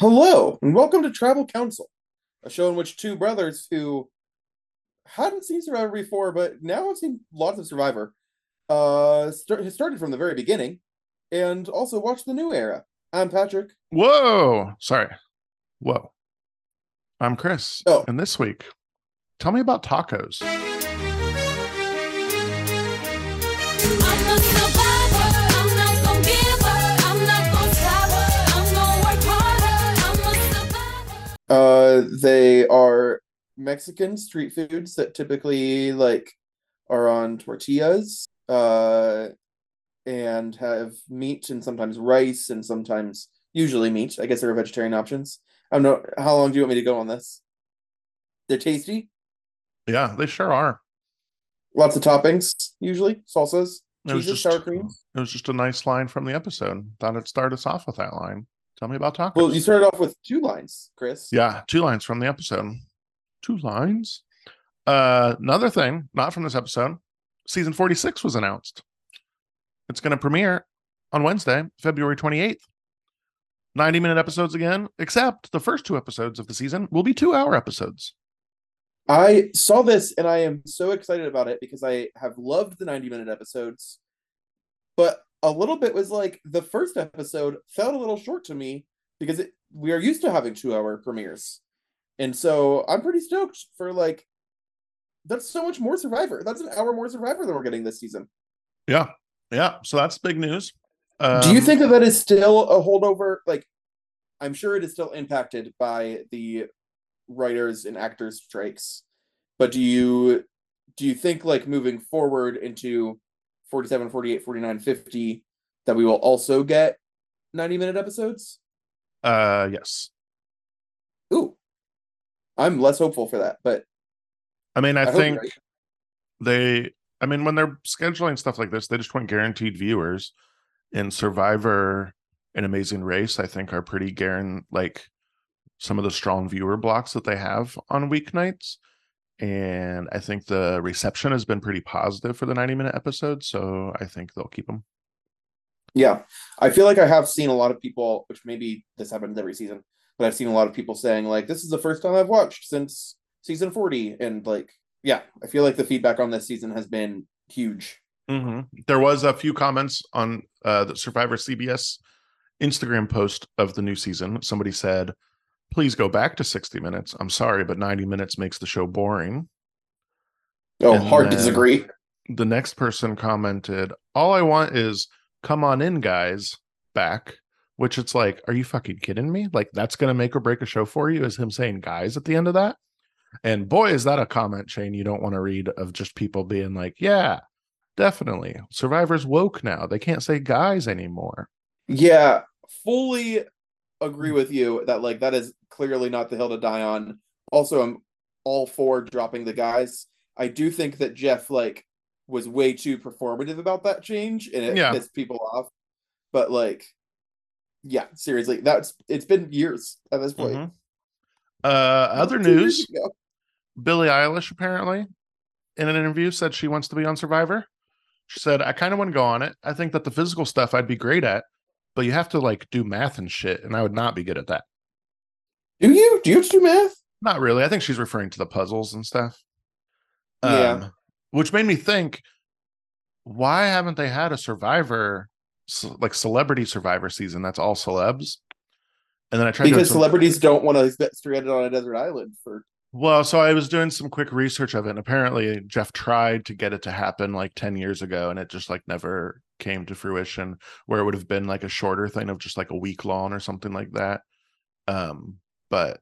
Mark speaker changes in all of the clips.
Speaker 1: Hello, and welcome to Tribal Council, a show in which two brothers who hadn't seen Survivor before, but now have seen lots of Survivor, uh, start, started from the very beginning, and also watched the new era. I'm Patrick.
Speaker 2: Whoa. Sorry. Whoa. I'm Chris.
Speaker 1: Oh.
Speaker 2: And this week, tell me about tacos.
Speaker 1: Uh, they are Mexican street foods that typically like are on tortillas, uh, and have meat and sometimes rice and sometimes usually meat. I guess there are vegetarian options. I don't know how long do you want me to go on this? They're tasty.
Speaker 2: Yeah, they sure are.
Speaker 1: Lots of toppings, usually salsas, cheeses,
Speaker 2: just
Speaker 1: sour creams.
Speaker 2: it was just a nice line from the episode. Thought it'd start us off with that line. Tell me about tacos.
Speaker 1: Well, you started off with two lines, Chris.
Speaker 2: yeah, two lines from the episode. Two lines. Uh another thing, not from this episode. Season 46 was announced. It's gonna premiere on Wednesday, February 28th. 90 minute episodes again, except the first two episodes of the season will be two hour episodes.
Speaker 1: I saw this and I am so excited about it because I have loved the 90 minute episodes. But a little bit was like the first episode felt a little short to me because it, we are used to having two hour premieres. And so I'm pretty stoked for like that's so much more Survivor. That's an hour more Survivor than we're getting this season.
Speaker 2: Yeah. Yeah. So that's big news.
Speaker 1: Do you
Speaker 2: Um,
Speaker 1: think that that is still a holdover? Like, I'm sure it is still impacted by the writers and actors strikes, but do you do you think like moving forward into 47, 48, 49, 50 that we will also get 90 minute episodes?
Speaker 2: Uh yes.
Speaker 1: Ooh, I'm less hopeful for that, but
Speaker 2: I mean, I,
Speaker 1: I,
Speaker 2: think
Speaker 1: right.
Speaker 2: they I mean, when they're scheduling stuff like this, they just want guaranteed viewers. And Survivor and Amazing Race, I think are pretty guaran like some of the strong viewer blocks that they have on weeknights. And I think the reception has been pretty positive for the 90 minute episodes. So I think they'll keep them.
Speaker 1: Yeah, I feel like I have seen a lot of people, which maybe this happens every season, but I've seen a lot of people saying like, "This is the first time I've watched since season 40," and like, yeah, I feel like the feedback on this season has been huge.
Speaker 2: hmm There was a few comments on uh, the Survivor CBS Instagram post of the new season. Somebody said, "Please go back to 60 minutes." I'm sorry, but 90 minutes makes the show boring.
Speaker 1: Oh,
Speaker 2: And
Speaker 1: hard
Speaker 2: then-
Speaker 1: disagree.
Speaker 2: The next person commented, "All I want is come on in, guys, back." Which it's like, are you fucking kidding me? Like that's gonna make or break a show for you? Is him saying guys at the end of that? And boy, is that a comment chain you don't want to read of just people being like, yeah, definitely. Survivor's woke now. They can't say guys anymore.
Speaker 1: Yeah, fully agree with you that like that is clearly not the hill to die on. Also, I'm all for dropping the guys. I do think that Jeff like was way too performative about that change, and it
Speaker 2: Yeah.
Speaker 1: pissed people off. But like, yeah, seriously, that's it's been years at this point.
Speaker 2: Mhm. Uh, other news. Billie Eilish apparently in an interview said she wants to be on Survivor. She said, I kind of want to go on it. I think that the physical stuff I'd be great at, but you have to like do math and shit, and I would not be good at that.
Speaker 1: Do you do you have to do math?
Speaker 2: Not really. I think she's referring to the puzzles and stuff.
Speaker 1: Yeah.
Speaker 2: Um, which made me think, why haven't they had a Survivor, like celebrity Survivor season that's all celebs? And then I tried
Speaker 1: Because
Speaker 2: some-
Speaker 1: celebrities don't want to get stranded on a desert island for.
Speaker 2: Well, so I was doing some quick research of it, and apparently Jeff tried to get it to happen like 10 years ago, and it just like never came to fruition, where it would have been like a shorter thing of just like a week long or something like that. Um, but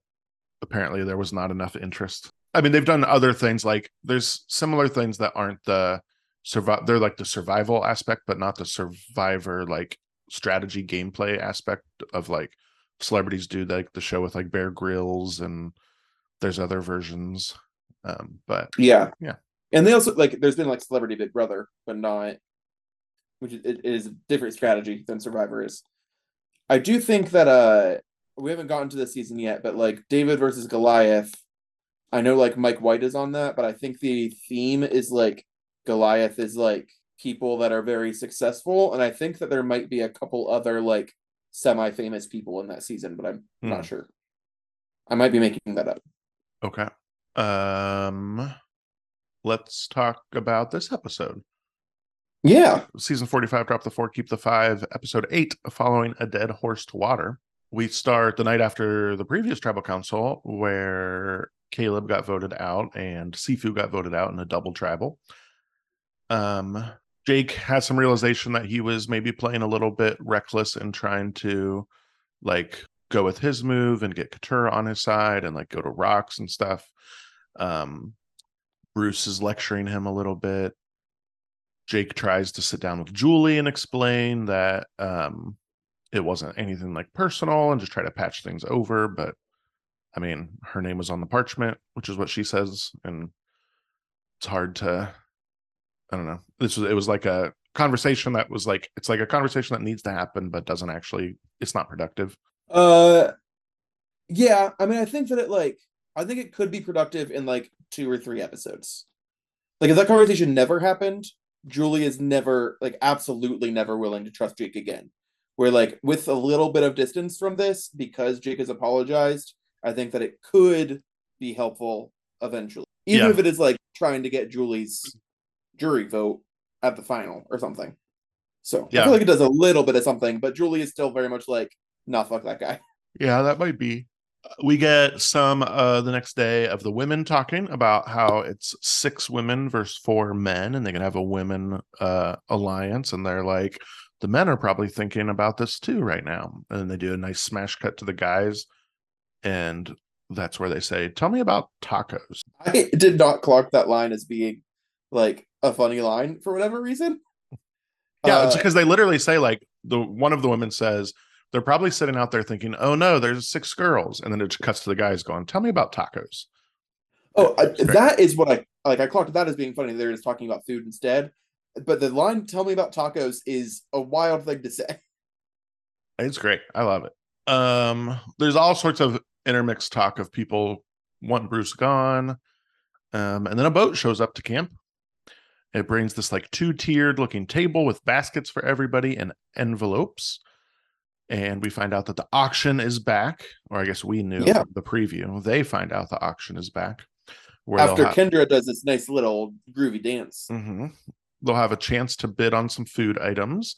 Speaker 2: apparently there was not enough interest. I mean, they've done other things like there's similar things that aren't the survive they're like the survival aspect, but not the survivor like strategy gameplay aspect of like celebrities do like the show with like Bear Grylls and there's other versions um but
Speaker 1: Yeah,
Speaker 2: Yeah.
Speaker 1: and they also like there's been like Celebrity Big Brother, but not, which is, it is a different strategy than Survivor is. I do think that uh we haven't gotten to this season yet, but like David versus Goliath, I know like Mike White is on that, but I think the theme is like Goliath is like people that are very successful, and I think that there might be a couple other like semi-famous people in that season, but I'm
Speaker 2: Hmm.
Speaker 1: not sure. I might be making that up.
Speaker 2: Okay. Um let's talk about this episode.
Speaker 1: Yeah.
Speaker 2: Season 45 drop the 4 keep the 5 episode 8 following a dead horse to water. We start the night after the previous tribal council where Kaleb got voted out and Sifu got voted out in a double tribal. Um Jake has some realization that he was maybe playing a little bit reckless and trying to like go with his move and get Katurah on his side and like go to rocks and stuff. Um, Bruce is lecturing him a little bit. Jake tries to sit down with Julie and explain that um, it wasn't anything like personal and just try to patch things over. But I mean, her name was on the parchment, which is what she says, and it's hard to. I don't know. This was it was like a conversation that was like it's like a conversation that needs to happen but doesn't actually it's not productive.
Speaker 1: Uh yeah, I mean I think that it like I think it could be productive in like two or three episodes. Like if that conversation never happened, Julie is never like absolutely never willing to trust Jake again. Where like with a little bit of distance from this, because Jake has apologized, I think that it could be helpful eventually. Even
Speaker 2: Yeah.
Speaker 1: if it is like trying to get Julie's jury vote at the final or something. So I
Speaker 2: Yeah.
Speaker 1: feel like it does a little bit of something, but Julie is still very much like, nah, fuck that guy.
Speaker 2: Yeah, that might be. We get some uh the next day of the women talking about how it's six women versus four men, and they can have a women uh alliance, and they're like, the men are probably thinking about this too right now. And then they do a nice smash cut to the guys, and that's where they say, Tell me about tacos.
Speaker 1: I did not clock that line as being like a funny line for whatever reason.
Speaker 2: Yeah, it's
Speaker 1: Uh,
Speaker 2: because they literally say like the one of the women says they're probably sitting out there thinking, "Oh no, there's six girls," and then it just cuts to the guys going, "Tell me about tacos."
Speaker 1: oh, I, that is what I like. I clocked that as being funny. They're just talking about food instead. But the line "Tell me about tacos" is a wild thing to say.
Speaker 2: It's great. I love it. Um, there's all sorts of intermixed talk of people want Bruce gone. Um, and then a boat shows up to camp. It brings this like two-tiered looking table with baskets for everybody and envelopes. And we find out that the auction is back, or I guess we knew
Speaker 1: Yeah.
Speaker 2: the preview. They find out the auction is back. Where
Speaker 1: After
Speaker 2: ha-
Speaker 1: Kendra does this nice little groovy dance.
Speaker 2: Mhm. They'll have a chance to bid on some food items,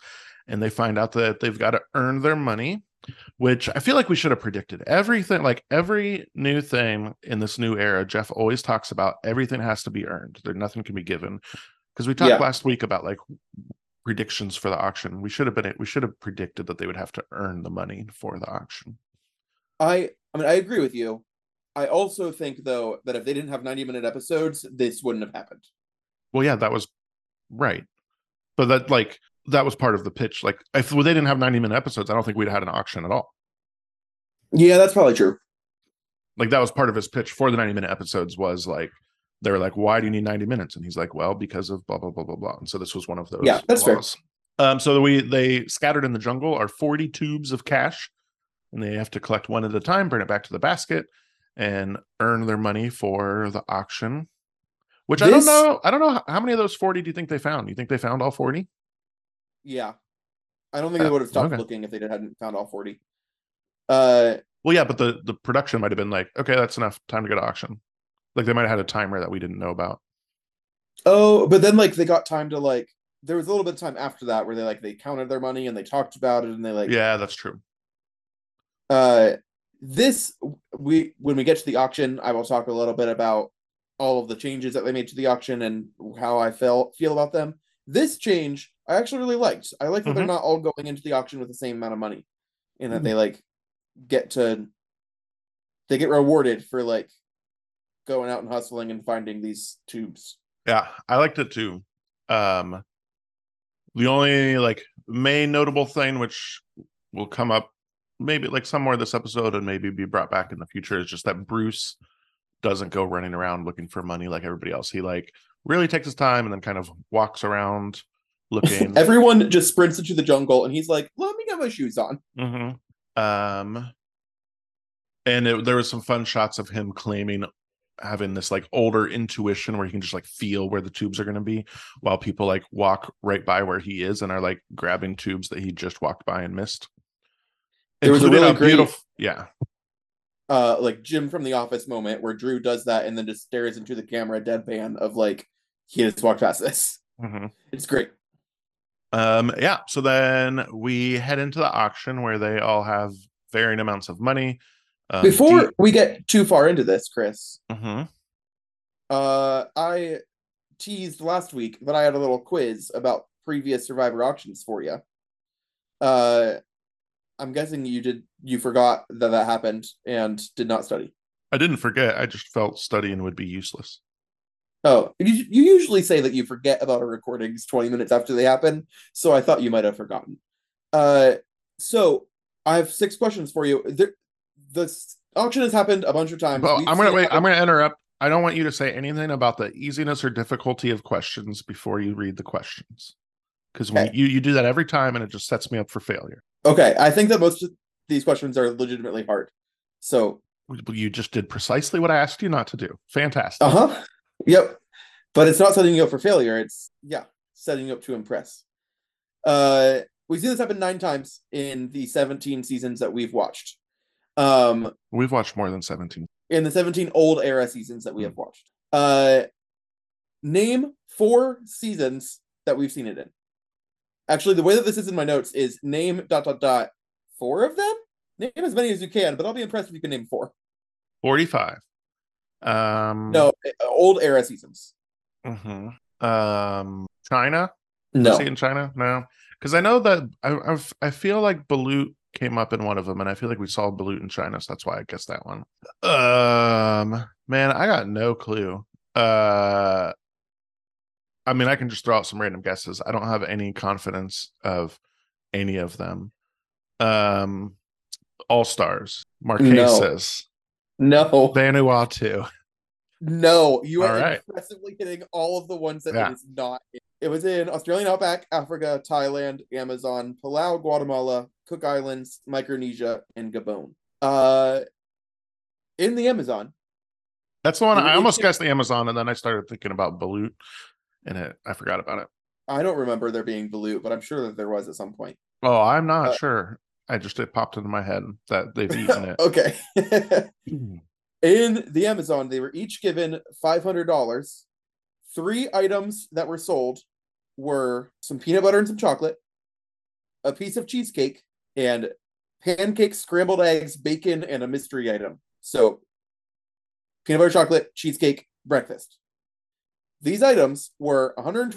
Speaker 2: and they find out that they've got to earn their money, which I feel like we should have predicted. Everything, like every new thing in this new era, Jeff always talks about everything has to be earned. There, nothing can be given. Because we talked
Speaker 1: Yeah.
Speaker 2: last week about like predictions for the auction. We should have been, we should have predicted that they would have to earn the money for the auction.
Speaker 1: I I mean I agree with you. I also think though that if they didn't have 90 minute episodes, this wouldn't have happened.
Speaker 2: Well, yeah, that was right. But that, like, that was part of the pitch. Like, if they didn't have 90 minute episodes, I don't think we'd have had an auction at all.
Speaker 1: Yeah, that's probably true.
Speaker 2: like that was part of his pitch for the 90 minute episodes was like they were like why do you need 90 minutes and he's like well because of blah blah blah blah blah and so this was one of those
Speaker 1: Yeah, that's fair.
Speaker 2: um so we they scattered in the jungle are 40 tubes of cash and they have to collect one at a time bring it back to the basket and earn their money for the auction which i don't know i don't know how, how many of those 40 do you think they found you think they found all 40
Speaker 1: Yeah. I don't think they
Speaker 2: Uh,
Speaker 1: would have stopped
Speaker 2: okay.
Speaker 1: looking if they hadn't found all 40. Uh
Speaker 2: well yeah but the the production might have been like okay that's enough time to go to auction like they might have had a timer that we didn't know about
Speaker 1: oh, but then like they got time to like there was a little bit of time after that where they like they counted their money and they talked about it and they like
Speaker 2: yeah that's true
Speaker 1: uh this we when we get to the auction i will talk a little bit about all of the changes that they made to the auction and how i felt feel about them this change i actually really liked i like that they're
Speaker 2: Mhm.
Speaker 1: not all going into the auction with the same amount of money and that
Speaker 2: Mhm.
Speaker 1: they like get to they get rewarded for like going out and hustling and finding these tubes
Speaker 2: Yeah, I liked it too. Um the only like main notable thing which will come up maybe like somewhere this episode and maybe be brought back in the future is just that Bruce doesn't go running around looking for money like everybody else. He like really takes his time and then kind of walks around looking.
Speaker 1: everyone just sprints into the jungle and he's like let me get my shoes on
Speaker 2: hmm Um, and it, there was some fun shots of him claiming having this like older intuition where he can just like feel where the tubes are going to be, while people like walk right by where he is and are like grabbing tubes that he just walked by and missed.
Speaker 1: There was a really great-
Speaker 2: beautiful yeah.
Speaker 1: uh like Jim from the office moment where Drew does that and then just stares into the camera deadpan of like he just walked past this.
Speaker 2: Mhm.
Speaker 1: It's great.
Speaker 2: Um, yeah. So then we head into the auction where they all have varying amounts of money. Um,
Speaker 1: Before
Speaker 2: Dee-
Speaker 1: we get too far into this, Chris,
Speaker 2: Mhm.
Speaker 1: uh I teased last week that I had a little quiz about previous survivor auctions for you. Uh I'm guessing you did you forgot that that happened and did not study.
Speaker 2: I didn't forget. I just felt studying would be useless.
Speaker 1: Oh, you, you usually say that you forget about our recordings 20 minutes after they happen, so I thought you might have forgotten. Uh, so I have six questions for you. There, the auction has happened a bunch of times.
Speaker 2: Well,
Speaker 1: We've
Speaker 2: I'm gonna wait. I'm gonna interrupt. I don't want you to say anything about the easiness or difficulty of questions before you read the questions, because
Speaker 1: Okay.
Speaker 2: you you do that every time, and it just sets me up for failure.
Speaker 1: Okay, I think that most of these questions are legitimately hard. So,
Speaker 2: You just did precisely what I asked you not to do. Fantastic.
Speaker 1: uh huh. Yep. But it's not setting you up for failure. It's, yeah, setting you up to impress. Uh, we've seen this happen nine times in the 17 seasons that we've watched. Um,
Speaker 2: We've watched more than 17.
Speaker 1: in the 17 old era seasons that we
Speaker 2: Hmm.
Speaker 1: have watched. Uh name four seasons that we've seen it in. Actually, the way that this is in my notes is name dot dot dot four of them. Name as many as you can, but I'll be impressed if you can name four.
Speaker 2: 45. Um.
Speaker 1: No, uh, old era seasons.
Speaker 2: mhm. Um. China.
Speaker 1: No,
Speaker 2: in China? No, because I know that I I've, I feel like Balut came up in one of them, and I feel like we saw Balut in China, so that's why I guess that one. Um, man, I got no clue. Uh, I mean, I can just throw out some random guesses. I don't have any confidence of any of them. Um, All Stars, Marquesas,
Speaker 1: no,
Speaker 2: Vanuatu.
Speaker 1: no. You are
Speaker 2: right.
Speaker 1: impressively hitting all of the ones that
Speaker 2: Yeah.
Speaker 1: it is not. in. It was in Australian outback, Africa, Thailand, Amazon, Palau, Guatemala, Cook Islands, Micronesia, and Gabon. Uh, in the Amazon,
Speaker 2: That's the one I almost guessed the Amazon, and then I started thinking about Balut, and it I forgot about it.
Speaker 1: I don't remember there being Balut, but I'm sure that there was at some point.
Speaker 2: Oh, I'm not
Speaker 1: Uh,
Speaker 2: sure. I just it popped into my head that they've eaten it.
Speaker 1: okay. In the Amazon, they were each given $500. Three items that were sold were some peanut butter and some chocolate, a piece of cheesecake, and pancakes, scrambled eggs, bacon, and a mystery item. So, peanut butter, chocolate, cheesecake, breakfast. These items were $120,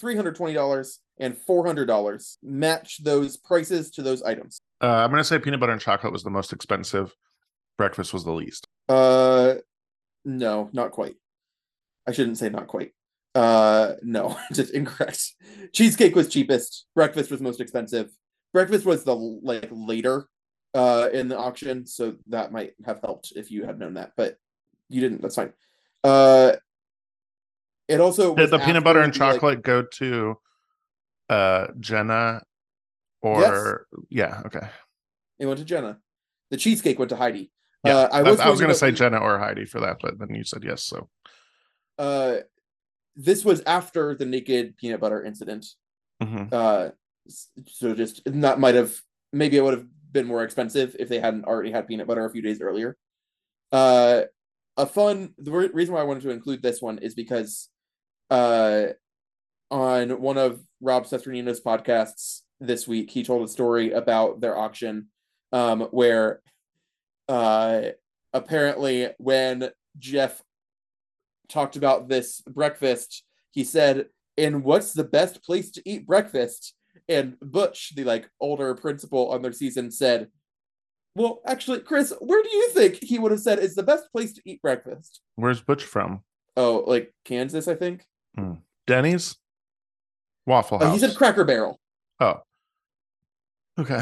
Speaker 1: $320, and $400. Match those prices to those items.
Speaker 2: Uh, I'm gonna say peanut butter and chocolate was the most expensive. Breakfast was the least.
Speaker 1: Uh, no, not quite. I shouldn't say not quite. Uh, no, just incorrect. Cheesecake was cheapest. Breakfast was most expensive. Breakfast was the like later uh in the auction, so that might have helped if you had known that, but you didn't. That's fine. Uh, it also
Speaker 2: Did the peanut butter and
Speaker 1: the, like-
Speaker 2: chocolate go to uh Jenna or yeah, okay.
Speaker 1: it went to Jenna. The cheesecake went to Heidi.
Speaker 2: Yeah,
Speaker 1: uh, I was,
Speaker 2: I was
Speaker 1: going
Speaker 2: gonna say Jenna or Heidi for that, but then you said yes. So
Speaker 1: Uh, this was after the naked peanut butter incident.
Speaker 2: mhm.
Speaker 1: uh so just that might have maybe it would have been more expensive if they hadn't already had peanut butter a few days earlier uh a fun the re- reason why i wanted to include this one is because uh on one of rob Cesternino's podcasts this week he told a story about their auction um where uh apparently when jeff talked about this breakfast he said and what's the best place to eat breakfast? And Butch, the like older principal on their season, said, Well, actually, Chris, where do you think he would have said is the best place to eat breakfast?
Speaker 2: where's Butch from?
Speaker 1: Oh, like Kansas, I think.
Speaker 2: Denny's? Waffle
Speaker 1: Uh,
Speaker 2: House.
Speaker 1: he said Cracker Barrel,
Speaker 2: oh. Okay.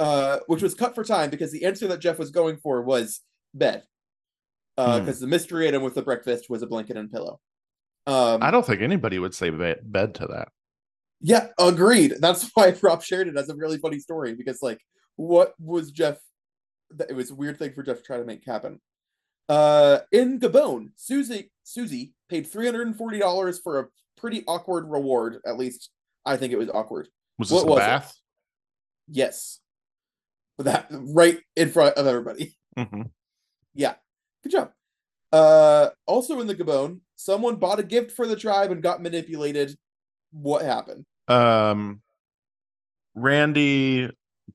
Speaker 1: uh, which was cut for time because the answer that Jeff was going for was bed. Because the mystery item with the breakfast was a blanket and pillow. Um,
Speaker 2: I don't think anybody would say bed to that.
Speaker 1: Yeah, agreed. That's why Rob shared it as a really funny story because, like, what was Jeff? It was a weird thing for Jeff to try to make happen. Uh, in Gabon, Susie Susie paid three hundred and forty dollars for a pretty awkward reward. At least I think it was awkward.
Speaker 2: Was this
Speaker 1: What
Speaker 2: a
Speaker 1: was it?
Speaker 2: bath?
Speaker 1: Yes. But that right in front of everybody.
Speaker 2: Mhm.
Speaker 1: Yeah. Good job. Uh also in the Gabon, someone bought a gift for the tribe and got manipulated. What happened?
Speaker 2: Um, Randy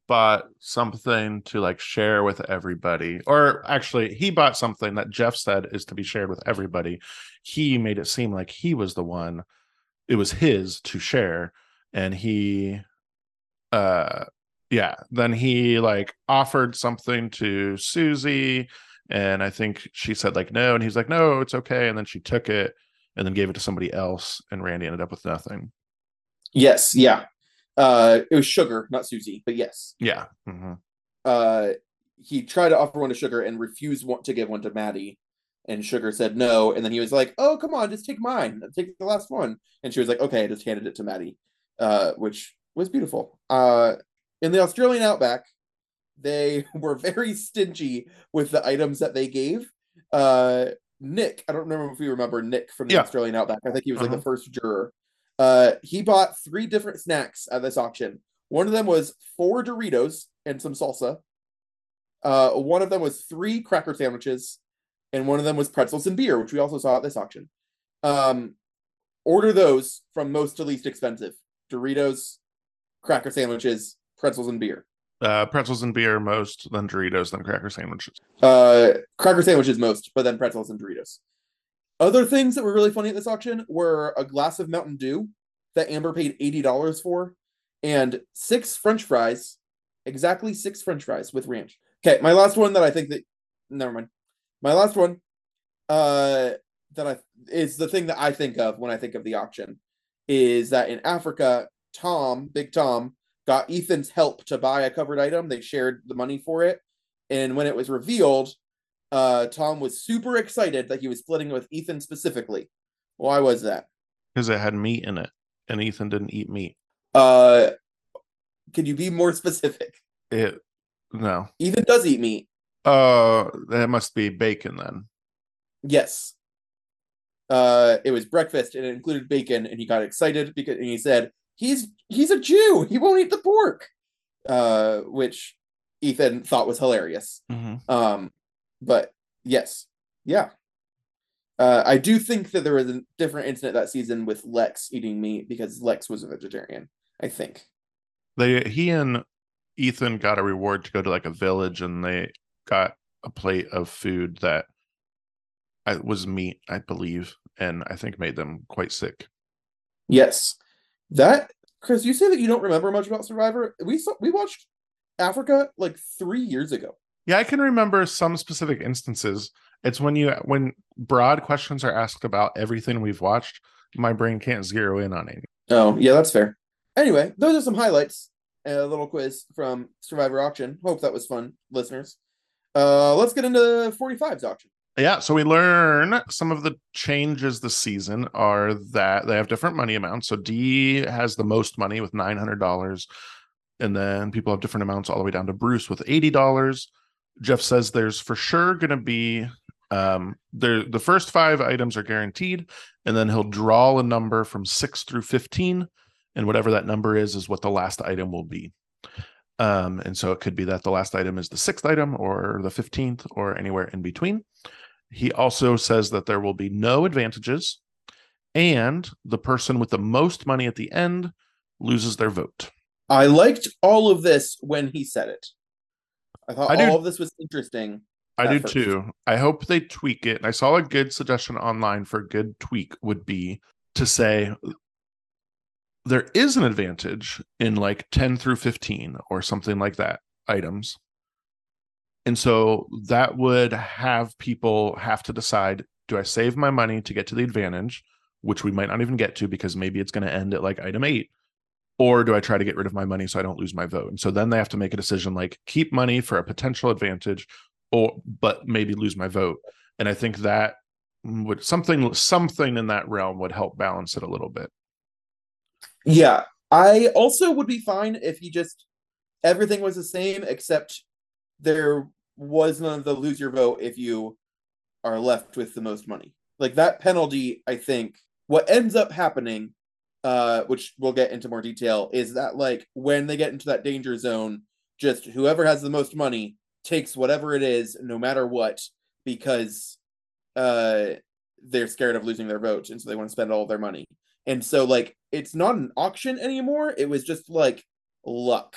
Speaker 2: bought something to like share with everybody, or actually, he bought something that Jeff said is to be shared with everybody. He made it seem like he was the one, it was his to share, and he, uh, yeah, then he like offered something to Susie, and I think she said like no, and he's like no, it's okay, and then she took it and then gave it to somebody else, and Randy ended up with nothing.
Speaker 1: Yes, yeah. Uh it was sugar, not Susie, but yes.
Speaker 2: Yeah. mhm.
Speaker 1: uh he tried to offer one to Sugar and refused one to give one to Matty. And Sugar said no. And then he was like, Oh, come on, just take mine. Take the last one. And she was like, Okay, I just handed it to Matty. Uh, which was beautiful. Uh in the Australian outback, they were very stingy with the items that they gave. Uh Nick, I don't remember if you remember Nick from the
Speaker 2: Yeah.
Speaker 1: Australian outback. I think he was like
Speaker 2: Uh-huh.
Speaker 1: the first juror. Uh he bought three different snacks at this auction. One of them was four Doritos and some salsa. Uh, one of them was three cracker sandwiches, and one of them was pretzels and beer, which we also saw at this auction. Um, order those from most to least expensive: Doritos, cracker sandwiches, pretzels and beer.
Speaker 2: Uh, pretzels and beer most, then Doritos, then cracker sandwiches.
Speaker 1: Uh, cracker sandwiches most, but then pretzels and Doritos. Other things that were really funny at this auction were a glass of Mountain Dew that Amber paid eighty dollars for, and six French fries, exactly six French fries with ranch. Okay, my last one that I think that never mind. My last one, uh, that I is the thing that I think of when I think of the auction, is that in Africa, Tom, Big Tom, got Ethan's help to buy a covered item. They shared the money for it, and when it was revealed, uh, Tom was super excited that he was splitting with Ethan specifically. Why was that?
Speaker 2: Because it had meat in it, and Ethan didn't eat meat.
Speaker 1: Uh, can you be more specific?
Speaker 2: It no.
Speaker 1: Ethan does eat meat.
Speaker 2: Uh, that must be bacon then.
Speaker 1: Yes. Uh, it was breakfast and it included bacon, and he got excited because and he said he's he's a Jew. He won't eat the pork. Uh, which Ethan thought was hilarious.
Speaker 2: Mm-hmm.
Speaker 1: Um, but yes, yeah. Uh, I do think that there was a different incident that season with Lex eating meat because Lex was a vegetarian. I think.
Speaker 2: They he and Ethan got a reward to go to like a village, and they got a plate of food that I, was meat, I believe, and I think made them quite sick.
Speaker 1: Yes, that Chris. You say that you don't remember much about Survivor. We saw we watched Africa like three years ago.
Speaker 2: Yeah, I can remember some specific instances. It's when you when broad questions are asked about everything we've watched, my brain can't zero in on it.
Speaker 1: Oh, yeah, that's fair. Anyway, those are some highlights. A little quiz from Survivor Auction. Hope that was fun, listeners. Uh, let's get into 45's auction.
Speaker 2: Yeah, so we learn some of the changes this season are that they have different money amounts. So Dee has the most money with nine hundred dollars, and then people have different amounts all the way down to Bruce with eighty dollars. Jeff says there's for sure going to be um there the first five items are guaranteed, and then he'll draw a number from six through fifteen, and whatever that number is is what the last item will be. Um, and so it could be that the last item is the sixth item or the 15th or anywhere in between. He also says that there will be no advantages, and the person with the most money at the end loses their vote.
Speaker 1: I liked all of this when he said it. I thought
Speaker 2: I do-
Speaker 1: all of this was interesting.
Speaker 2: I do
Speaker 1: first.
Speaker 2: too. I hope they tweak it. I saw a good suggestion online for a good tweak would be to say there is an advantage in like 10 through 15 or something like that items. And so that would have people have to decide do I save my money to get to the advantage, which we might not even get to because maybe it's going to end at like item eight, or do I try to get rid of my money so I don't lose my vote? And so then they have to make a decision like keep money for a potential advantage or but maybe lose my vote. And I think that would something something in that realm would help balance it a little bit.
Speaker 1: Yeah, I also would be fine if he just everything was the same except there was none of the lose your vote if you are left with the most money. Like that penalty, I think what ends up happening, uh, which we'll get into more detail, is that like when they get into that danger zone, just whoever has the most money takes whatever it is, no matter what, because uh they're scared of losing their vote, and so they want to spend all their money. And so like it's not an auction anymore. It was just like luck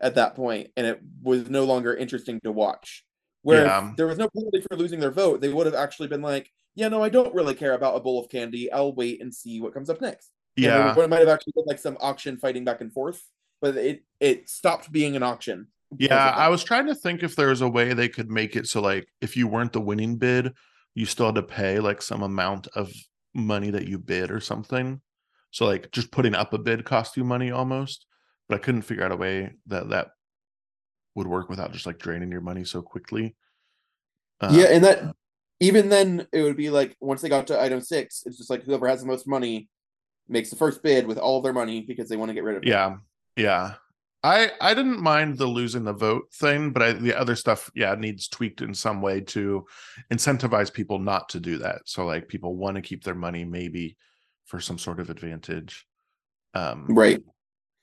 Speaker 1: at that point, and it was no longer interesting to watch. Where
Speaker 2: Yeah.
Speaker 1: there was no penalty for losing their vote, they would have actually been like, "Yeah, no, I don't really care about a bowl of candy. I'll wait and see what comes up next."
Speaker 2: Yeah.
Speaker 1: it might have actually been like some auction fighting back and forth, but it it stopped being an auction.
Speaker 2: Yeah. I was trying to think if there was a way they could make it so like if you weren't the winning bid, you still had to pay like some amount of money that you bid or something. So like just putting up a bid cost you money almost. But I couldn't figure out a way that that would work without just like draining your money so quickly. Uh,
Speaker 1: yeah, and that even then it would be like once they got to item six, it's just like whoever has the most money makes the first bid with all their money because they want to get rid of it.
Speaker 2: yeah, yeah. I I didn't mind the losing the vote thing, but I, the other stuff, yeah, needs tweaked in some way to incentivize people not to do that. So like people want to keep their money maybe for some sort of advantage. Um,
Speaker 1: Right.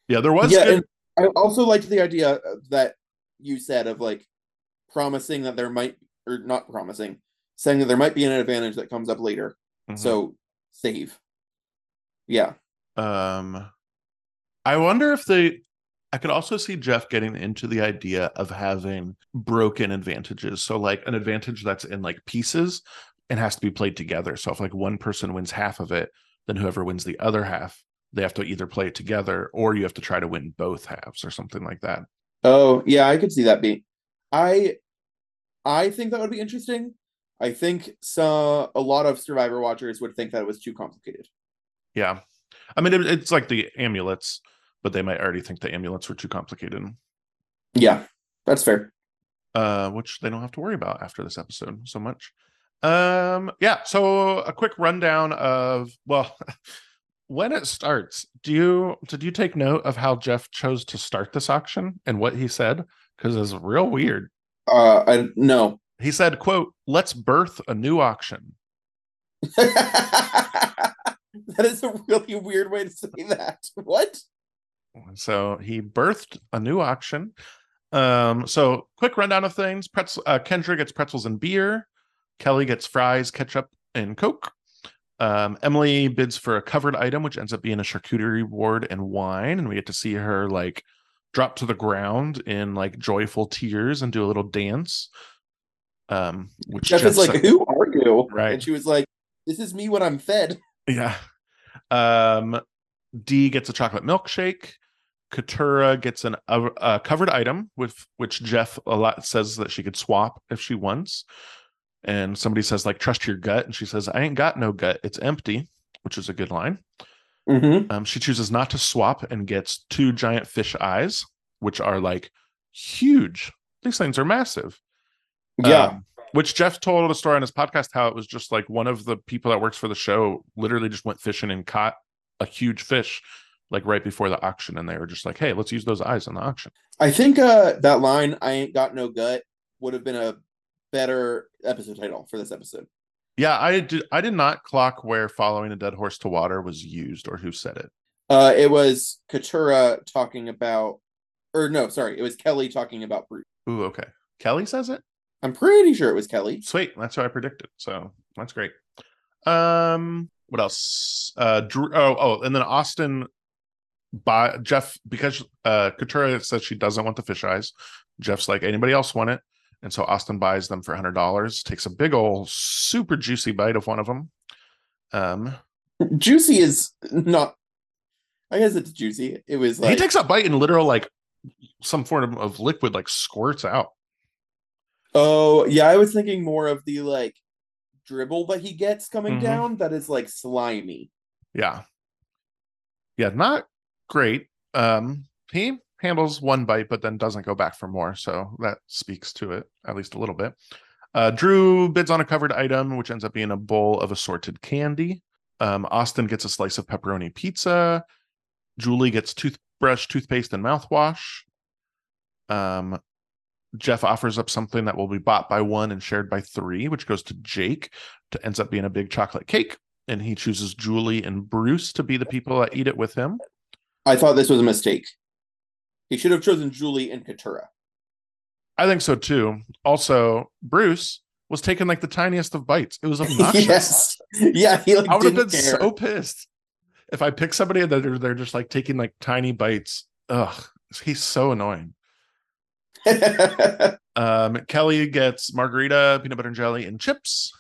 Speaker 2: Yeah, there was
Speaker 1: yeah,
Speaker 2: good-
Speaker 1: and I also liked the idea that you said of like promising that there might or not promising, saying that there might be an advantage that comes up later.
Speaker 2: Mhm.
Speaker 1: So save. Yeah.
Speaker 2: Um, I wonder if they. I could also see Jeff getting into the idea of having broken advantages. So, like an advantage that's in like pieces and has to be played together. So, if like one person wins half of it, then whoever wins the other half, they have to either play it together or you have to try to win both halves or something like that.
Speaker 1: Oh, yeah, I could see that being. I I think that would be interesting. I think so a lot of survivor watchers would think that it was too complicated.
Speaker 2: Yeah. I mean, it, it's like the amulets, but they might already think the amulets were too complicated.
Speaker 1: Yeah, that's fair.
Speaker 2: uh, which they don't have to worry about after this episode so much. Um, yeah. So a quick rundown of well, when it starts. Do you did you take note of how Jeff chose to start this auction and what he said? Because it's real weird.
Speaker 1: Uh I no.
Speaker 2: He said, "quote Let's birth a new auction."
Speaker 1: that is a really weird way to say that. What?
Speaker 2: So he birthed a new auction. Um, so quick rundown of things. Pretzel, uh, Kendra gets pretzels and beer. Kellie gets fries, ketchup, and Coke. Um, Emily bids for a covered item, which ends up being a charcuterie board and wine, and we get to see her like drop to the ground in like joyful tears and do a little dance. Um, which
Speaker 1: Jeff is like, who are you?
Speaker 2: Right.
Speaker 1: And she was like, This is me when I'm fed.
Speaker 2: Yeah. Um, Dee gets a chocolate milkshake. Katurah gets an covered item with which Jeff a lot says that she could swap if she wants. And somebody says like trust your gut, and she says I ain't got no gut, it's empty, which is a good line.
Speaker 1: Mm-hmm.
Speaker 2: Um, she chooses not to swap and gets two giant fish eyes, which are like huge. These things are massive.
Speaker 1: Yeah.
Speaker 2: Um, which Jeff told a story on his podcast how it was just like one of the people that works for the show literally just went fishing and caught a huge fish like right before the auction and they were just like hey let's use those eyes on the auction
Speaker 1: I think uh that line, I ain't got no gut, would have been a better episode title for this episode.
Speaker 2: yeah i did i did not clock where following a dead horse to water was used or who said it
Speaker 1: Uh it was Katurah talking about or no, sorry, it was Kellie talking about Bruce.
Speaker 2: Ooh, okay kellie says it
Speaker 1: I'm pretty sure it was Kellie.
Speaker 2: sweet. That's what i predicted. So that's great. Um what else? Uh drew oh oh and then austin by jeff because uh Katurah says she doesn't want the fish eyes jeff's like anybody else want it? And so austin buys them for hundred dollars takes a big old super juicy bite of one of them um
Speaker 1: Juicy is not I guess it's juicy. It was like
Speaker 2: he takes a bite and literal like some form of liquid like squirts out
Speaker 1: Oh, yeah, I was thinking more of the like dribble that he gets coming
Speaker 2: Mhm.
Speaker 1: down that is like slimy.
Speaker 2: yeah. Yeah not great. Um he handles one bite but then doesn't go back for more so that speaks to it at least a little bit. Uh drew bids on a covered item which ends up being a bowl of assorted candy. Um austin gets a slice of pepperoni pizza. Julie gets toothbrush toothpaste and mouthwash. Um jeff offers up something that will be bought by one and shared by three which goes to jake to ends up being a big chocolate cake and he chooses Julie and Bruce to be the people that eat it with him.
Speaker 1: I thought this was a mistake. He should have chosen Julie and Katurah.
Speaker 2: I think so too. Also, Bruce was taking like the tiniest of bites. It was obnoxious.
Speaker 1: yes. Yeah, he like
Speaker 2: I would have been
Speaker 1: care.
Speaker 2: so pissed if I pick somebody that they're, they're just like taking like tiny bites. Ugh, he's so annoying. Um, Kellie gets margarita, peanut butter and jelly, and chips.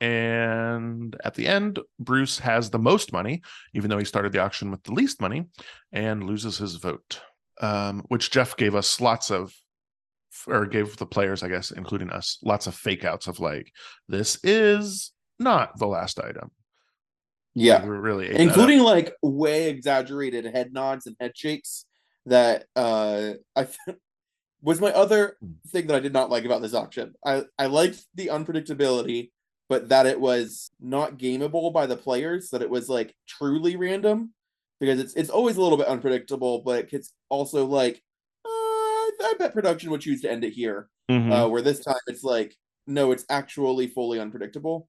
Speaker 2: And at the end, Bruce has the most money, even though he started the auction with the least money, and loses his vote. Um, which Jeff gave us lots of, or gave the players, I guess, including us, lots of fake outs of like, this is not the last item.
Speaker 1: yeah.
Speaker 2: We really ate that up.
Speaker 1: including like way exaggerated head nods and head shakes that uh i was my other
Speaker 2: Hmm.
Speaker 1: thing that i did not like about this auction i i liked the unpredictability but that it was not gameable by the players that it was like truly random because it's it's always a little bit unpredictable but it's also like uh, i bet production would choose to end it here
Speaker 2: Mhm.
Speaker 1: uh, where this time it's like no it's actually fully unpredictable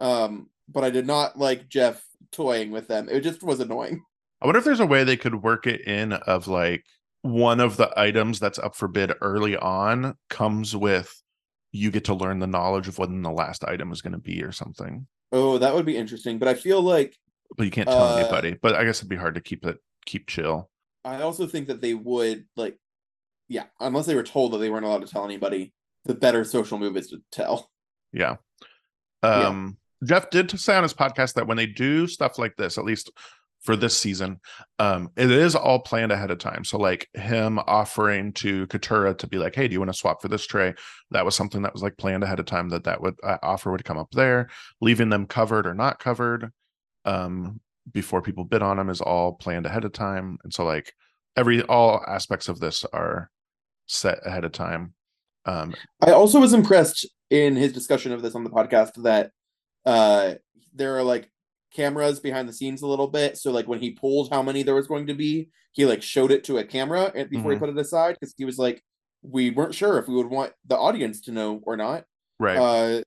Speaker 1: um but i did not like jeff toying with them it just was annoying
Speaker 2: I wonder if there's a way they could work it in of like one of the items that's up for bid early on comes with you get to learn the knowledge of when the last item is going to be or something.
Speaker 1: oh that would be interesting but i feel like
Speaker 2: But you can't tell
Speaker 1: Uh,
Speaker 2: anybody. But I guess it'd be hard to keep it keep chill.
Speaker 1: i also think that they would like yeah unless they were told that they weren't allowed to tell anybody the better social move is to tell
Speaker 2: Yeah.
Speaker 1: Yeah.
Speaker 2: Um Jeff did say on his podcast that when they do stuff like this, at least for this season, um, it is all planned ahead of time. So like him offering to Katurah to be like, "Hey, do you want to swap for this tray?" That was something that was like planned ahead of time. That that would uh, offer would come up there, leaving them covered or not covered, um, before people bid on them is all planned ahead of time. And so like every all aspects of this are set ahead of time. Um,
Speaker 1: I also was impressed in his discussion of this on the podcast that uh there are like cameras behind the scenes a little bit. So like when he pulled how many there was going to be, he like showed it to a camera and before he
Speaker 2: Mhm.
Speaker 1: put it aside because he was like, we weren't sure if we would want the audience to know or not.
Speaker 2: right.
Speaker 1: Uh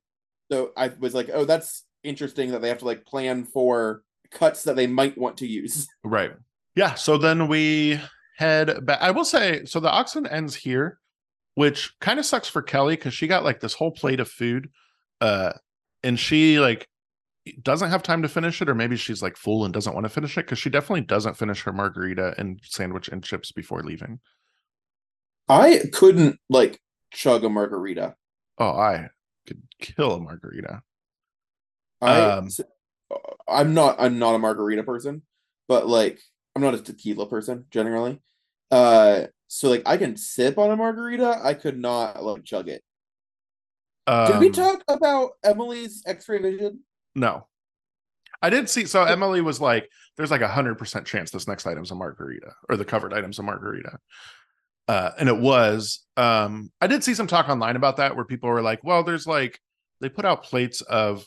Speaker 1: so I was like, oh, that's interesting that they have to like plan for cuts that they might want to use.
Speaker 2: Right. Yeah. So then we head back. I will say, so the auction ends here, which kind of sucks for Kellie because she got like this whole plate of food. Uh, and she like doesn't have time to finish it, or maybe she's like full and doesn't want to finish it because she definitely doesn't finish her margarita and sandwich and chips before leaving.
Speaker 1: I couldn't like chug a margarita.
Speaker 2: Oh, I could kill a margarita.
Speaker 1: I
Speaker 2: Um,
Speaker 1: I'm not I'm not a margarita person, but like I'm not a tequila person generally. Uh so like I can sip on a margarita, I could not like chug it. Did we
Speaker 2: Um,
Speaker 1: talk about Emily's X-ray vision?
Speaker 2: No. I did see so Emily was like, there's like a hundred percent chance this next item's a margarita or the covered item's a margarita. Uh, and it was. Um, I did see some talk online about that where people were like, well, there's like they put out plates of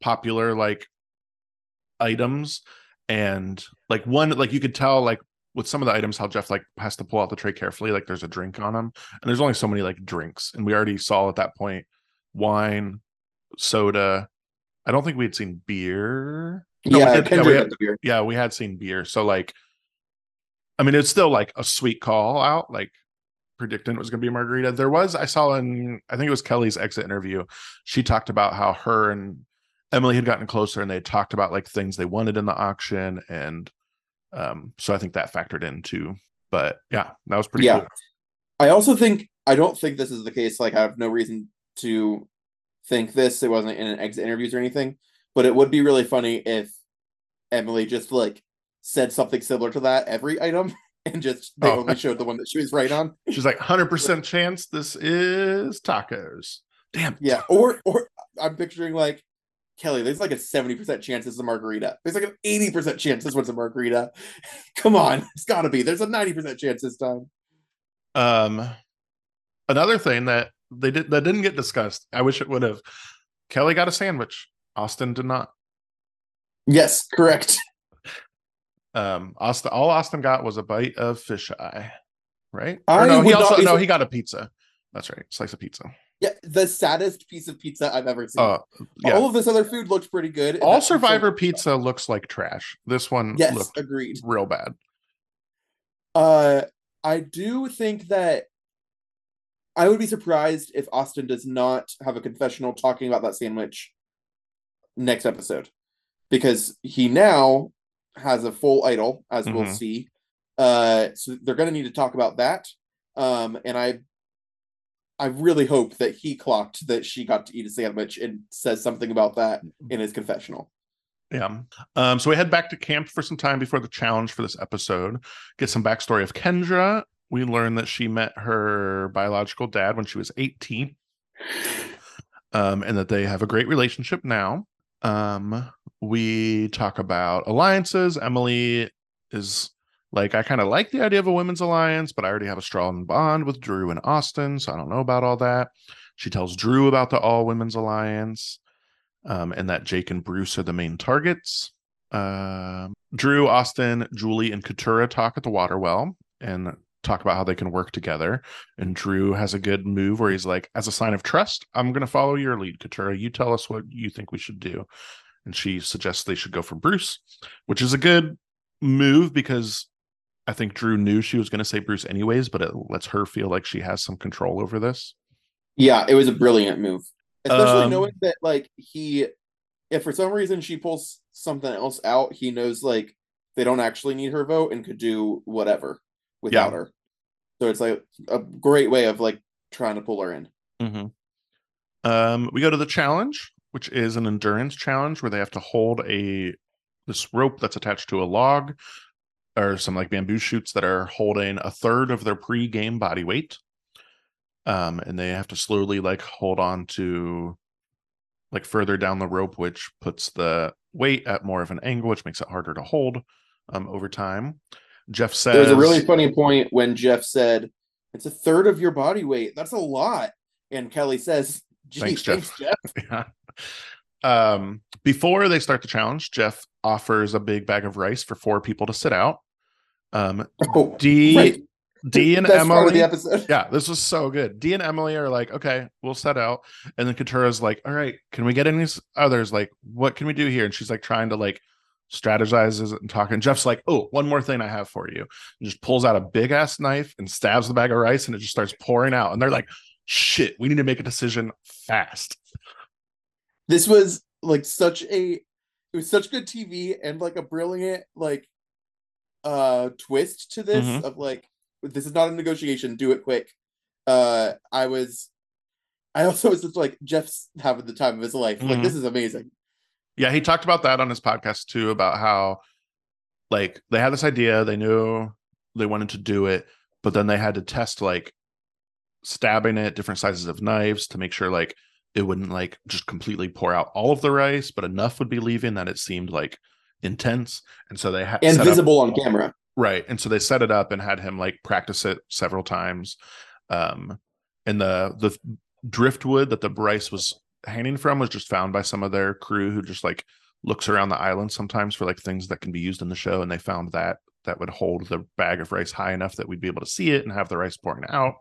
Speaker 2: popular like items and like one like you could tell like with some of the items how Jeff like has to pull out the tray carefully, like there's a drink on them, and there's only so many like drinks, and we already saw at that point wine, soda. I don't think we had seen beer. No, we
Speaker 1: yeah,
Speaker 2: did- yeah,
Speaker 1: Kendrick
Speaker 2: we
Speaker 1: had
Speaker 2: had-
Speaker 1: beer.
Speaker 2: yeah, we had seen beer. So like, I mean, it's still like a sweet call out, like predicting it was going to be a margarita. There was, I saw in, I think it was Kellie's exit interview. She talked about how her and Emily had gotten closer and they talked about like things they wanted in the auction. And um, so I think that factored in too. But yeah, that was pretty
Speaker 1: Yeah.
Speaker 2: cool.
Speaker 1: I also think I don't think this is the case. Like I have no reason to think this. It wasn't in an exit interviews or anything. But it would be really funny if Emily just like said something similar to that every item and just they
Speaker 2: Oh.
Speaker 1: only showed the one that she was right on.
Speaker 2: She's like, 100% chance this is tacos. Damn.
Speaker 1: Yeah. Or or I'm picturing like Kellie, there's like a 70% chance this is a margarita. There's like an 80% chance this one's a margarita. Come on, it's gotta be. There's a 90% chance this time.
Speaker 2: Um, another thing that they did that didn't get discussed. I wish it would have. Kellie got a sandwich. Austin did not.
Speaker 1: Yes, correct.
Speaker 2: Um, Austin, all Austin got was a bite of fish eye, right? Or no, he
Speaker 1: would not
Speaker 2: also no, he got a pizza. That's right, slice of pizza.
Speaker 1: Yeah, the saddest piece of pizza I've ever seen.
Speaker 2: Uh, yeah.
Speaker 1: All of this other food looked pretty good.
Speaker 2: all
Speaker 1: pizza-
Speaker 2: Survivor pizza looks like trash. This one
Speaker 1: Yes, agreed.
Speaker 2: real bad.
Speaker 1: Uh I do think that I would be surprised if Austin does not have a confessional talking about that sandwich next episode because he now has a full idol, as we'll
Speaker 2: Mhm.
Speaker 1: see. Uh, so they're going to need to talk about that. Um, and I, I really hope that he clocked that she got to eat a sandwich and says something about that in his confessional.
Speaker 2: Yeah. Um, so we head back to camp for some time before the challenge for this episode. Get some backstory of Kendra. We learn that she met her biological dad when she was 18. Um, and that they have a great relationship now. Um, we talk about alliances. Emily is like, I kind of like the idea of a women's alliance, but I already have a strong bond with Drew and Austin, so I don't know about all that. She tells Drew about the all women's alliance um, and that Jake and Bruce are the main targets. Um, Drew, Austin, Julie, and Katurah talk at the water well and talk about how they can work together. And Drew has a good move where he's like, as a sign of trust, I'm going to follow your lead, Katurah. You tell us what you think we should do. And she suggests they should go for Bruce, which is a good move because I think Drew knew she was going to say Bruce anyways, but it lets her feel like she has some control over this.
Speaker 1: Yeah, it was a brilliant move. Especially
Speaker 2: Um,
Speaker 1: knowing that like he if for some reason she pulls something else out, he knows like they don't actually need her vote and could do whatever without
Speaker 2: Yeah.
Speaker 1: her. So it's like a great way of like trying to pull her in.
Speaker 2: Mm-hmm. Um, we go to the challenge, which is an endurance challenge where they have to hold a this rope that's attached to a log or some like bamboo shoots that are holding a third of their pre-game body weight. Um, and they have to slowly like hold on to like further down the rope, which puts the weight at more of an angle, which makes it harder to hold um over time. Jeff says
Speaker 1: There's a really funny point when Jeff said, It's a third of your body weight. That's a lot. And Kellie says,
Speaker 2: Thanks,
Speaker 1: thanks,
Speaker 2: Jeff."
Speaker 1: Jeff.
Speaker 2: yeah. Um, before they start the challenge, Jeff offers a big bag of rice for four people to sit out. Um,
Speaker 1: Oh,
Speaker 2: Dee,
Speaker 1: right.
Speaker 2: Dee and
Speaker 1: Best of the
Speaker 2: Emily.
Speaker 1: episode.
Speaker 2: Yeah, this was so good. Dee and Emily are like, okay, we'll set out. And then Katurah's like, all right, can we get any others? Like, what can we do here? And she's like trying to like strategizes and talking. Jeff's like, oh, one more thing I have for you. And just pulls out a big ass knife and stabs the bag of rice and it just starts pouring out. And they're like, shit, we need to make a decision fast.
Speaker 1: this was like such a it was such good TV and like a brilliant like uh twist to this
Speaker 2: Mhm.
Speaker 1: of like this is not a negotiation, do it quick. Uh I was I also was just like Jeff's having the time of his life. Like
Speaker 2: Mhm.
Speaker 1: this is amazing.
Speaker 2: Yeah, he talked about that on his podcast too about how like they had this idea, they knew they wanted to do it, but then they had to test like stabbing it, different sizes of knives to make sure like it wouldn't like just completely pour out all of the rice, but enough would be leaving that it seemed like intense. And so they had
Speaker 1: And
Speaker 2: set up-
Speaker 1: visible on camera.
Speaker 2: Right. And so they set it up and had him like practice it several times. Um and the the driftwood that the Bryce was hanging from was just found by some of their crew who just like looks around the island sometimes for like things that can be used in the show and they found that that would hold the bag of rice high enough that we'd be able to see it and have the rice pouring out.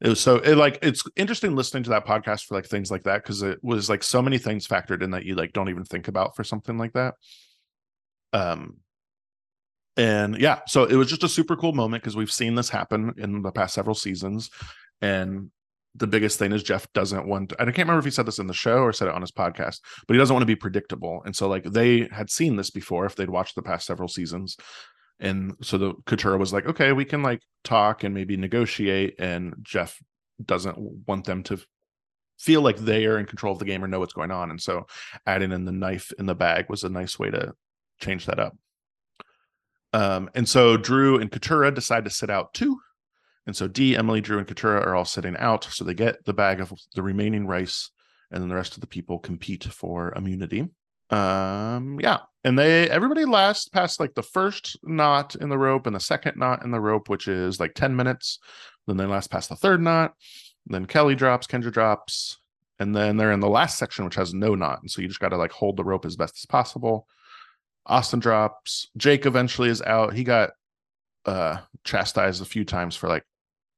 Speaker 2: It was so it like it's interesting listening to that podcast for like things like that because it was like so many things factored in that you like don't even think about for something like that. Um and yeah, so it was just a super cool moment because we've seen this happen in the past several seasons. And the biggest thing is Jeff doesn't want, and I can't remember if he said this in the show or said it on his podcast, but he doesn't want to be predictable. And so, like, they had seen this before if they'd watched the past several seasons. And so the Katurah was like, okay, we can like talk and maybe negotiate. And Jeff doesn't want them to feel like they are in control of the game or know what's going on. And so adding in the knife in the bag was a nice way to change that up. Um, and so Drew and Katurah decide to sit out too. And so Dee, Emily, Drew, and Katurah are all sitting out. So they get the bag of the remaining rice, and then the rest of the people compete for immunity. Um, yeah. And they everybody lasts past like the first knot in the rope and the second knot in the rope, which is like 10 minutes. Then they last past the third knot. Then Kellie drops, Kendra drops, and then they're in the last section, which has no knot. And so you just got to like hold the rope as best as possible. Austin drops. Jake eventually is out. He got uh chastised a few times for like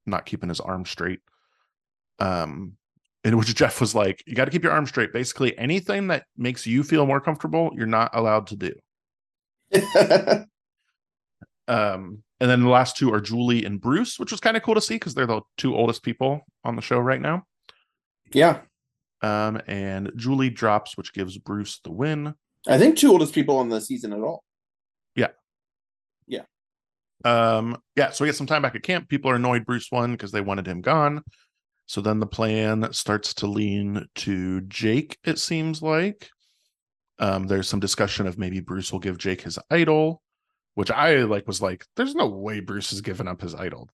Speaker 2: not keeping his arm straight. Um in which Jeff was like, you got to keep your arm straight. Basically, anything that makes you feel more comfortable, you're not allowed to do. Um and then the last two are Julie and Bruce, which was kind of cool to see because they're the two oldest people on the show right now.
Speaker 1: Yeah.
Speaker 2: Um, and Julie drops, which gives Bruce the win.
Speaker 1: I think two oldest people on the season at all.
Speaker 2: Um, yeah, so we get some time back at camp. People are annoyed Bruce won because they wanted him gone. So then the plan starts to lean to Jake, it seems like. Um, there's some discussion of maybe Bruce will give Jake his idol, which I like was like, there's no way Bruce has given up his idol.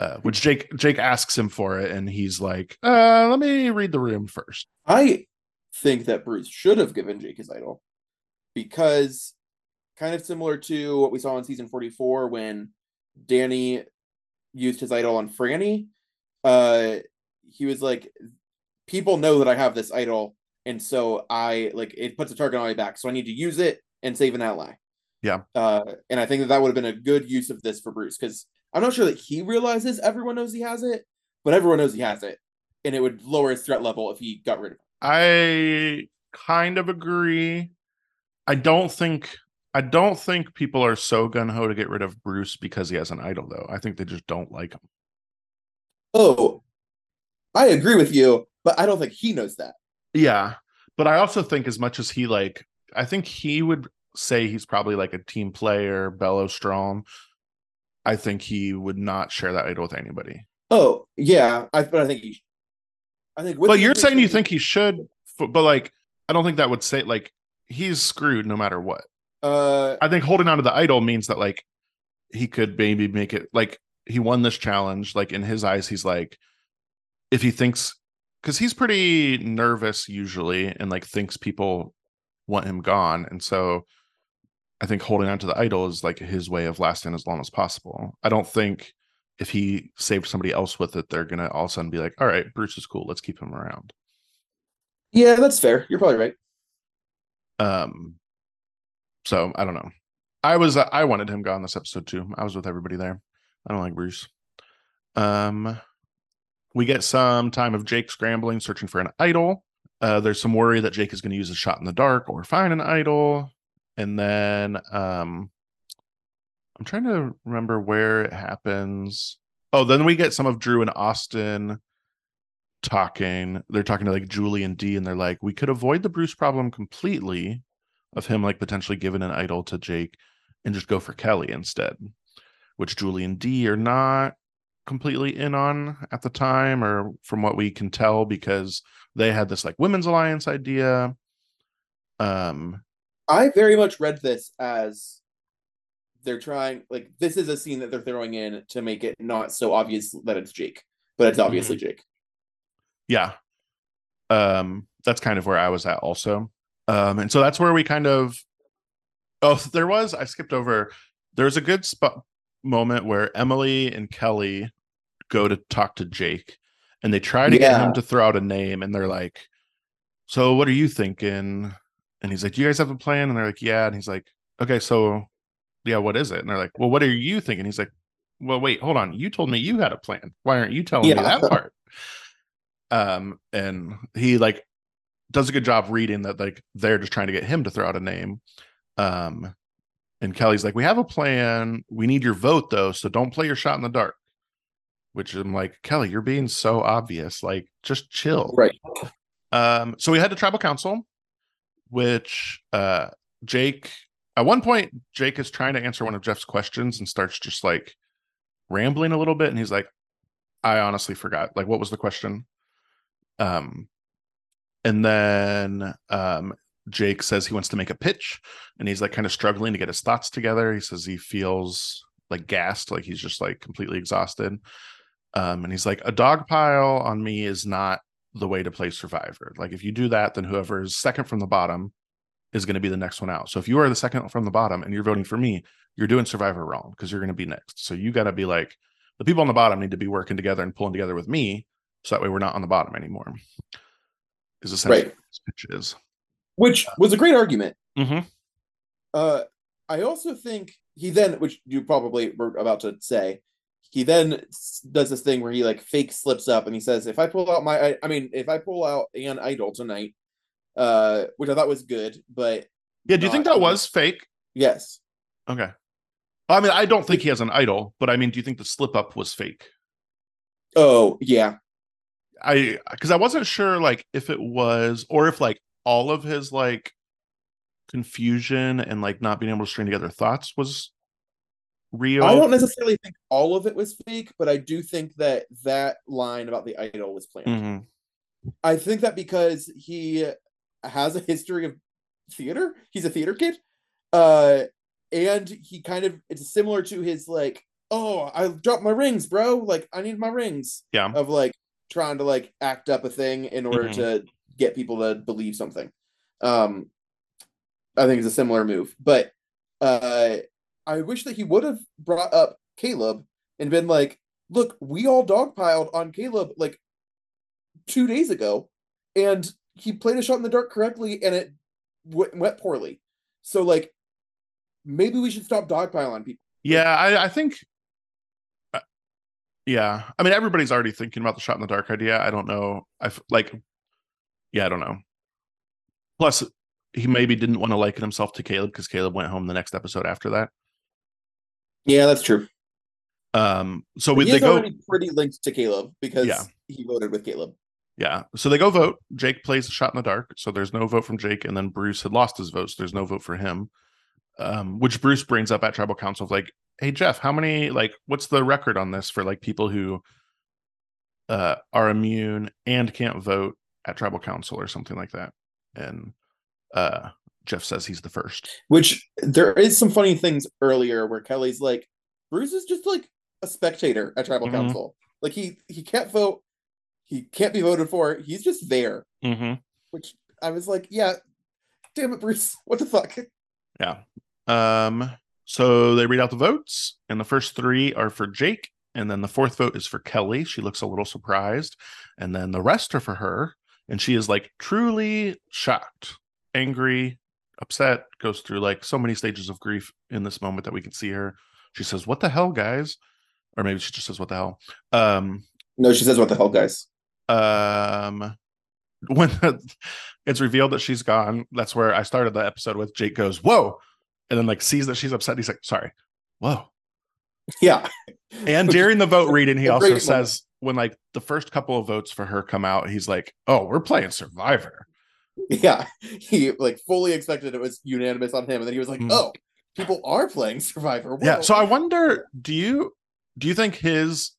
Speaker 2: Uh, which Jake Jake asks him for it, and he's like, uh, let me read the room first.
Speaker 1: I think that Bruce should have given Jake his idol because kind of similar to what we saw in season 44 when Danny used his idol on Frannie. Uh he was like, people know that I have this idol, and so I like it puts a target on my back, so I need to use it and save an ally.
Speaker 2: Yeah.
Speaker 1: Uh, and I think that that would have been a good use of this for Bruce because I'm not sure that he realizes everyone knows he has it, but everyone knows he has it, and it would lower his threat level if he got rid of it.
Speaker 2: I kind of agree. I don't think I don't think people are so gun ho to get rid of Bruce because he has an idol, though. I think they just don't like him.
Speaker 1: Oh, I agree with you, but I don't think he knows that.
Speaker 2: Yeah, but I also think as much as he like, I think he would say he's probably like a team player, Belo strong. I think he would not share that idol with anybody.
Speaker 1: Oh, yeah, I but I think he. I think.
Speaker 2: But you're saying you think he should, but like, I don't think that would say like he's screwed no matter what.
Speaker 1: Uh,
Speaker 2: I think holding on to the idol means that like he could maybe make it like he won this challenge. Like in his eyes, he's like, if he thinks, because he's pretty nervous usually and like thinks people want him gone. And so I think holding on to the idol is like his way of lasting as long as possible. I don't think if he saved somebody else with it, they're gonna all of a sudden be like, all right, Bruce is cool. Let's keep him around.
Speaker 1: yeah, that's fair. You're probably right.
Speaker 2: Um, so I don't know. I was I wanted him gone this episode too. I was with everybody there. I don't like Bruce. Um, we get some time of Jake scrambling, searching for an idol. Uh, there's some worry that Jake is going to use a shot in the dark or find an idol, and then um, I'm trying to remember where it happens. Oh, then we get some of Drew and Austin talking. They're talking to like Julie and Dee, and they're like, we could avoid the Bruce problem completely of him like potentially giving an idol to Jake and just go for Kellie instead, which Julie and Dee are not completely in on at the time, or from what we can tell, because they had this like women's alliance idea. Um,
Speaker 1: I very much read this as they're trying like this is a scene that they're throwing in to make it not so obvious that it's Jake, but it's obviously Jake.
Speaker 2: yeah um that's kind of where i was at also um and so that's where we kind of oh there was i skipped over there's a good spot moment where emily and kellie go to talk to jake and they try to get him to throw out a name and they're like so what are you thinking? And he's like do you guys have a plan? And they're like yeah. And he's like okay so yeah what is it? And they're like well what are you thinking? He's like well wait hold on. You told me you had a plan. Why aren't you telling me that part? Um and he like does a good job reading that like they're just trying to get him to throw out a name. Um and kellie's like we have a plan. We need your vote though so don't play your shot in the dark. Which i'm like kellie you're being so obvious. Like just chill.
Speaker 1: Right.
Speaker 2: um so we had the tribal council which uh jake at one point jake is trying to answer one of jeff's questions and starts just like rambling a little bit. And he's like i honestly forgot. Like what was the question? Um and then um jake says he wants to make a pitch and he's like kind of struggling to get his thoughts together. He says he feels like gassed like he's just like completely exhausted. Um and he's like a dog pile on me is not the way to play survivor. Like if you do that then whoever is second from the bottom is going to be the next one out. So if you are the second from the bottom and you're voting for me you're doing survivor wrong because you're going to be next. So you got to be like the people on the bottom need to be working together and pulling together with me so that way we're not on the bottom anymore is essentially
Speaker 1: Right.
Speaker 2: what this pitch is
Speaker 1: Which was a great argument.
Speaker 2: mm-hmm.
Speaker 1: Uh, I also think he then, which you probably were about to say, he then does this thing where he like fake slips up and he says, "If I pull out my, I, I mean, if I pull out an idol tonight, uh, which I thought was good, but
Speaker 2: yeah do you think that was fake
Speaker 1: yes,
Speaker 2: okay I mean, I don't think he has an idol, but I mean, do you think the slip up was fake?
Speaker 1: Oh yeah,
Speaker 2: I because I wasn't sure like if it was or if like all of his like confusion and like not being able to string together thoughts was real.
Speaker 1: I don't necessarily think all of it was fake, but I do think that that line about the idol was planned.
Speaker 2: Mhm.
Speaker 1: I think that because he has a history of theater, he's a theater kid, uh, and he kind of it's similar to his like, oh, I dropped my rings, bro. Like I need my rings.
Speaker 2: Yeah.
Speaker 1: Of like trying to like act up a thing in order
Speaker 2: Mhm.
Speaker 1: to get people to believe something. Um, I think it's a similar move, but uh, I wish that he would have brought up Kaleb and been like, look, we all dogpiled on Kaleb like two days ago, and he played a shot in the dark correctly, and it w- went poorly. So like, maybe we should stop dogpiling people.
Speaker 2: Yeah, I, I think. Yeah, I mean, everybody's already thinking about the shot in the dark idea. I don't know. I like. Yeah, I don't know. Plus, he maybe didn't want to liken himself to Kaleb because Kaleb went home the next episode after that.
Speaker 1: Yeah, that's true.
Speaker 2: Um, so we,
Speaker 1: he
Speaker 2: they go.
Speaker 1: pretty linked to Kaleb because
Speaker 2: Yeah.
Speaker 1: he voted with Kaleb.
Speaker 2: Yeah. So they go vote. Jake plays a shot in the dark. So there's no vote from Jake. And then Bruce had lost his vote. So there's no vote for him. Um, which Bruce brings up at tribal council of like, hey Jeff, how many like what's the record on this for like people who uh are immune and can't vote at tribal council or something like that? And uh Jeff says he's the first.
Speaker 1: Which there is some funny things earlier where Kellie's like, Bruce is just like a spectator at tribal
Speaker 2: Mhm.
Speaker 1: council. Like he he can't vote, he can't be voted for. He's just there.
Speaker 2: Mm-hmm.
Speaker 1: Which I was like, yeah, damn it, Bruce, what the fuck?
Speaker 2: Yeah. Um, so they read out the votes, and the first three are for Jake, and then the fourth vote is for Kellie. She looks a little surprised, and then the rest are for her, and she is like truly shocked, angry, upset, goes through like so many stages of grief in this moment that we can see her. She says, What the hell, guys? Or maybe she just says, What the hell? Um,
Speaker 1: No, she says, what the hell, guys?
Speaker 2: um when it's revealed that she's gone that's where i started the episode with jake goes whoa and then like sees that she's upset he's like sorry whoa
Speaker 1: Yeah.
Speaker 2: and during the vote reading he also says when like the first couple of votes for her come out he's like oh we're playing survivor
Speaker 1: Yeah. He like fully expected it was unanimous on him, and then he was like,
Speaker 2: Mm.
Speaker 1: Oh, people are playing Survivor.
Speaker 2: yeah so i wonder do you do you think his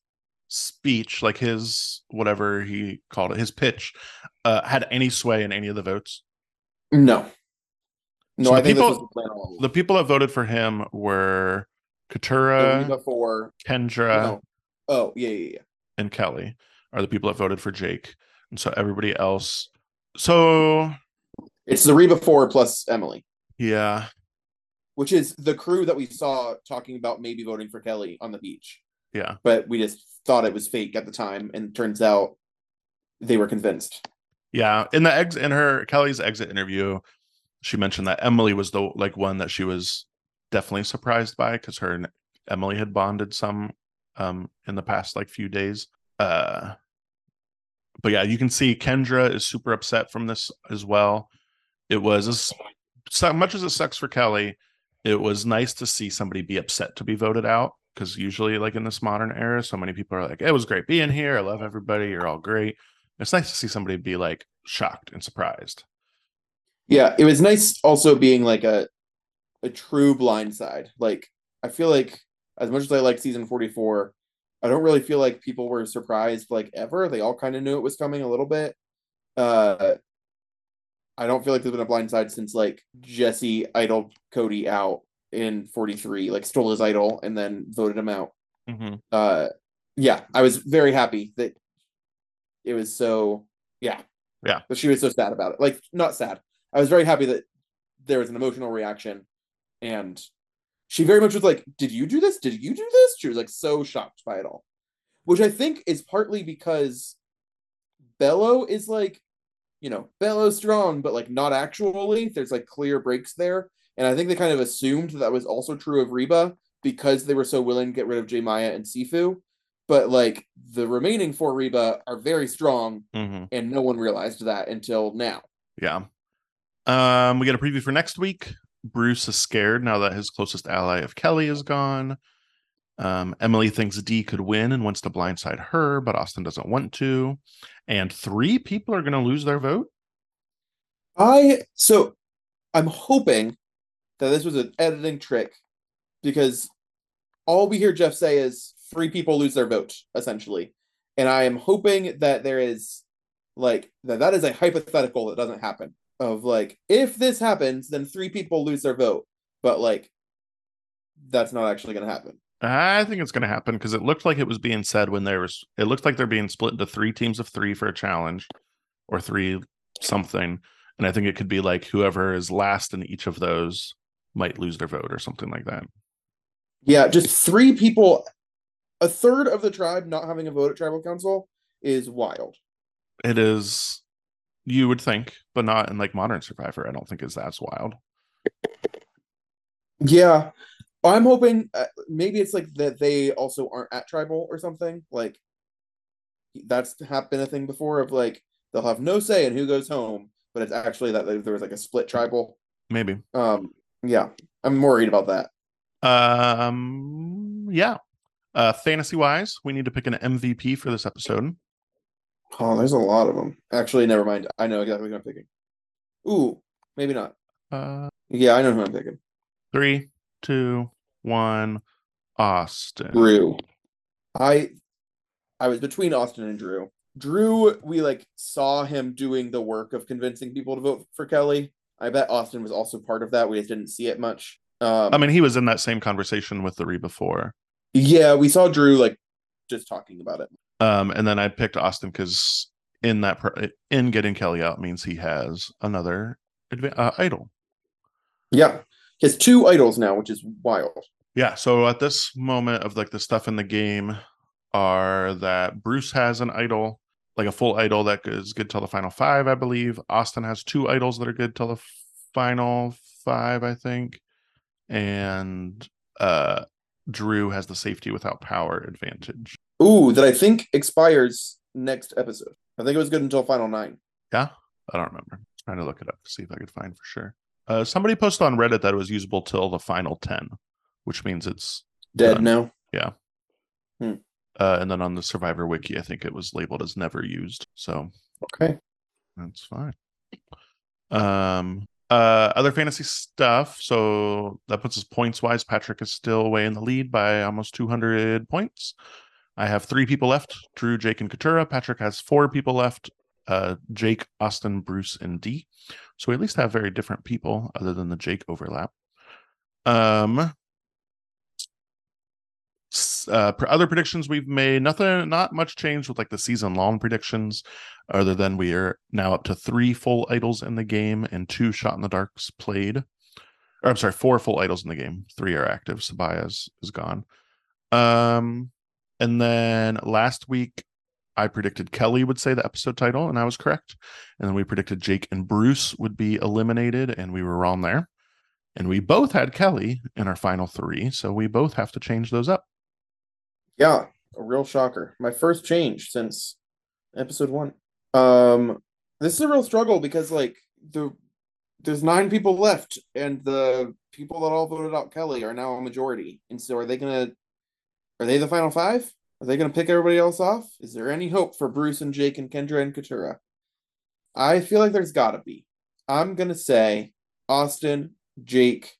Speaker 2: speech like his whatever he called it his pitch uh had any sway in any of the votes
Speaker 1: No. No,
Speaker 2: So
Speaker 1: I think
Speaker 2: people-
Speaker 1: the plan all along.
Speaker 2: the people that voted for him were
Speaker 1: katurah for
Speaker 2: Kendra
Speaker 1: no. Oh, yeah, yeah, yeah.
Speaker 2: and Kellie are the people that voted for Jake. And so everybody else. So
Speaker 1: It's the Reba four plus Emily.
Speaker 2: yeah.
Speaker 1: which is the crew that we saw talking about maybe voting for Kellie on the beach.
Speaker 2: Yeah.
Speaker 1: But we just thought it was fake at the time, and turns out they were convinced.
Speaker 2: Yeah. In the ex in her Kellie's exit interview, she mentioned that Emily was the like one that she was definitely surprised by because her and Emily had bonded some um in the past like few days. Uh but yeah, you can see Kendra is super upset from this as well. It was as so much as it sucks for Kellie, it was nice to see somebody be upset to be voted out because usually, like in this modern era, so many people are like, "It was great being here. I love everybody. You're all great." It's nice to see somebody be like shocked and surprised.
Speaker 1: Yeah, it was nice also being like a a true blindside. Like I feel like as much as I like season 44, I don't really feel like people were surprised like ever. They all kind of knew it was coming a little bit. Uh I don't feel like there's been a blindside since like Jesse idled Cody out in 43, like stole his idol and then voted him out.
Speaker 2: Mm-hmm.
Speaker 1: uh yeah i was very happy that it was so yeah
Speaker 2: Yeah.
Speaker 1: but she was so sad about it like not sad i was very happy that there was an emotional reaction and she very much was like did you do this did you do this she was like so shocked by it all which i think is partly because belo is like you know belo strong but like not actually there's like clear breaks there and i think they kind of assumed that was also true of reba because they were so willing to get rid of J Maya and Sifu. But like the remaining four Reba are very strong,
Speaker 2: Mm-hmm.
Speaker 1: and no one realized that until now.
Speaker 2: Yeah. Um, we get a preview for next week. Bruce is scared now that his closest ally of Kellie is gone. Um, Emily thinks Dee could win and wants to blindside her, but Austin doesn't want to. And three people are going to lose their vote.
Speaker 1: I so I'm hoping that this was an editing trick because all we hear Jeff say is three people lose their vote essentially, and I am hoping that there is like that that is a hypothetical that doesn't happen of like if this happens then three people lose their vote, but like that's not actually going to happen.
Speaker 2: I think it's going to happen because it looked like it was being said when there was. It looked like they're being split into three teams of three for a challenge, or three something. And I think it could be like whoever is last in each of those might lose their vote or something like that.
Speaker 1: Yeah, just three people, a third of the tribe not having a vote at tribal council is wild.
Speaker 2: It is, you would think, but not in like Modern Survivor. I don't think is that's wild.
Speaker 1: Yeah, I'm hoping uh, maybe it's like that they also aren't at tribal or something. Like that's happened a thing before of like they'll have no say in who goes home, but it's actually that there was like a split tribal.
Speaker 2: Maybe.
Speaker 1: Um, yeah, I'm worried about that.
Speaker 2: Um. Yeah. Uh, fantasy wise, we need to pick an MVP for this episode.
Speaker 1: Oh, there's a lot of them. Actually, never mind. I know exactly who I'm picking. Ooh, maybe not.
Speaker 2: Uh,
Speaker 1: Yeah, I know who I'm picking.
Speaker 2: three, two, one. Austin.
Speaker 1: Drew. I I was between Austin and Drew. Drew, we like saw him doing the work of convincing people to vote for Kellie. I bet Austin was also part of that. We just didn't see it much. Um,
Speaker 2: I mean, he was in that same conversation with the Re before.
Speaker 1: yeah, we saw Drew like just talking about it.
Speaker 2: Um, and then I picked Austin because in that pro- in getting Kellie out means he has another adva- uh, idol.
Speaker 1: Yeah, he has two idols now, which is wild.
Speaker 2: Yeah. So at this moment of like the stuff in the game are that Bruce has an idol, like a full idol that is good till the final five, I believe. Austin has two idols that are good till the final five, I think. And uh Drew has the safety without power advantage.
Speaker 1: Ooh, that I think expires next episode. I think it was good until final nine.
Speaker 2: Yeah, I don't remember. trying to look it up to see if I could find for sure. Uh, somebody posted on Reddit that it was usable till the final ten, which means it's
Speaker 1: Dead
Speaker 2: Done.
Speaker 1: now.
Speaker 2: uh, and then on the Survivor wiki, I think it was labeled as never used. So
Speaker 1: Okay.
Speaker 2: that's fine. Um, uh, other fantasy stuff. So that puts us points wise. Patrick is still way in the lead by almost 200 points. I have three people left Drew, Jake, and Katurah. Patrick has four people left uh, Jake, Austin, Bruce, and Dee. So we at least have very different people other than the Jake overlap. Um, uh, other predictions we've made, nothing, not much change with like the season long predictions, other than we are now up to three full idols in the game and two shot in the darks played. Or I'm sorry, four full idols in the game. Three are active. Sabiyah is, is gone. Um, and then last week I predicted Kellie would say the episode title, and I was correct. And then we predicted Jake and Bruce would be eliminated, and we were wrong there. And we both had Kellie in our final three, so we both have to change those up.
Speaker 1: Yeah, a real shocker. My first change since episode one. Um, this is a real struggle because like the there's nine people left, and the people that all voted out Kelly are now a majority. And so, are they gonna? Are they the final five? Are they gonna pick everybody else off? Is there any hope for Bruce and Jake and Kendra and Katurah? I feel like there's gotta be. I'm gonna say Austin, Jake,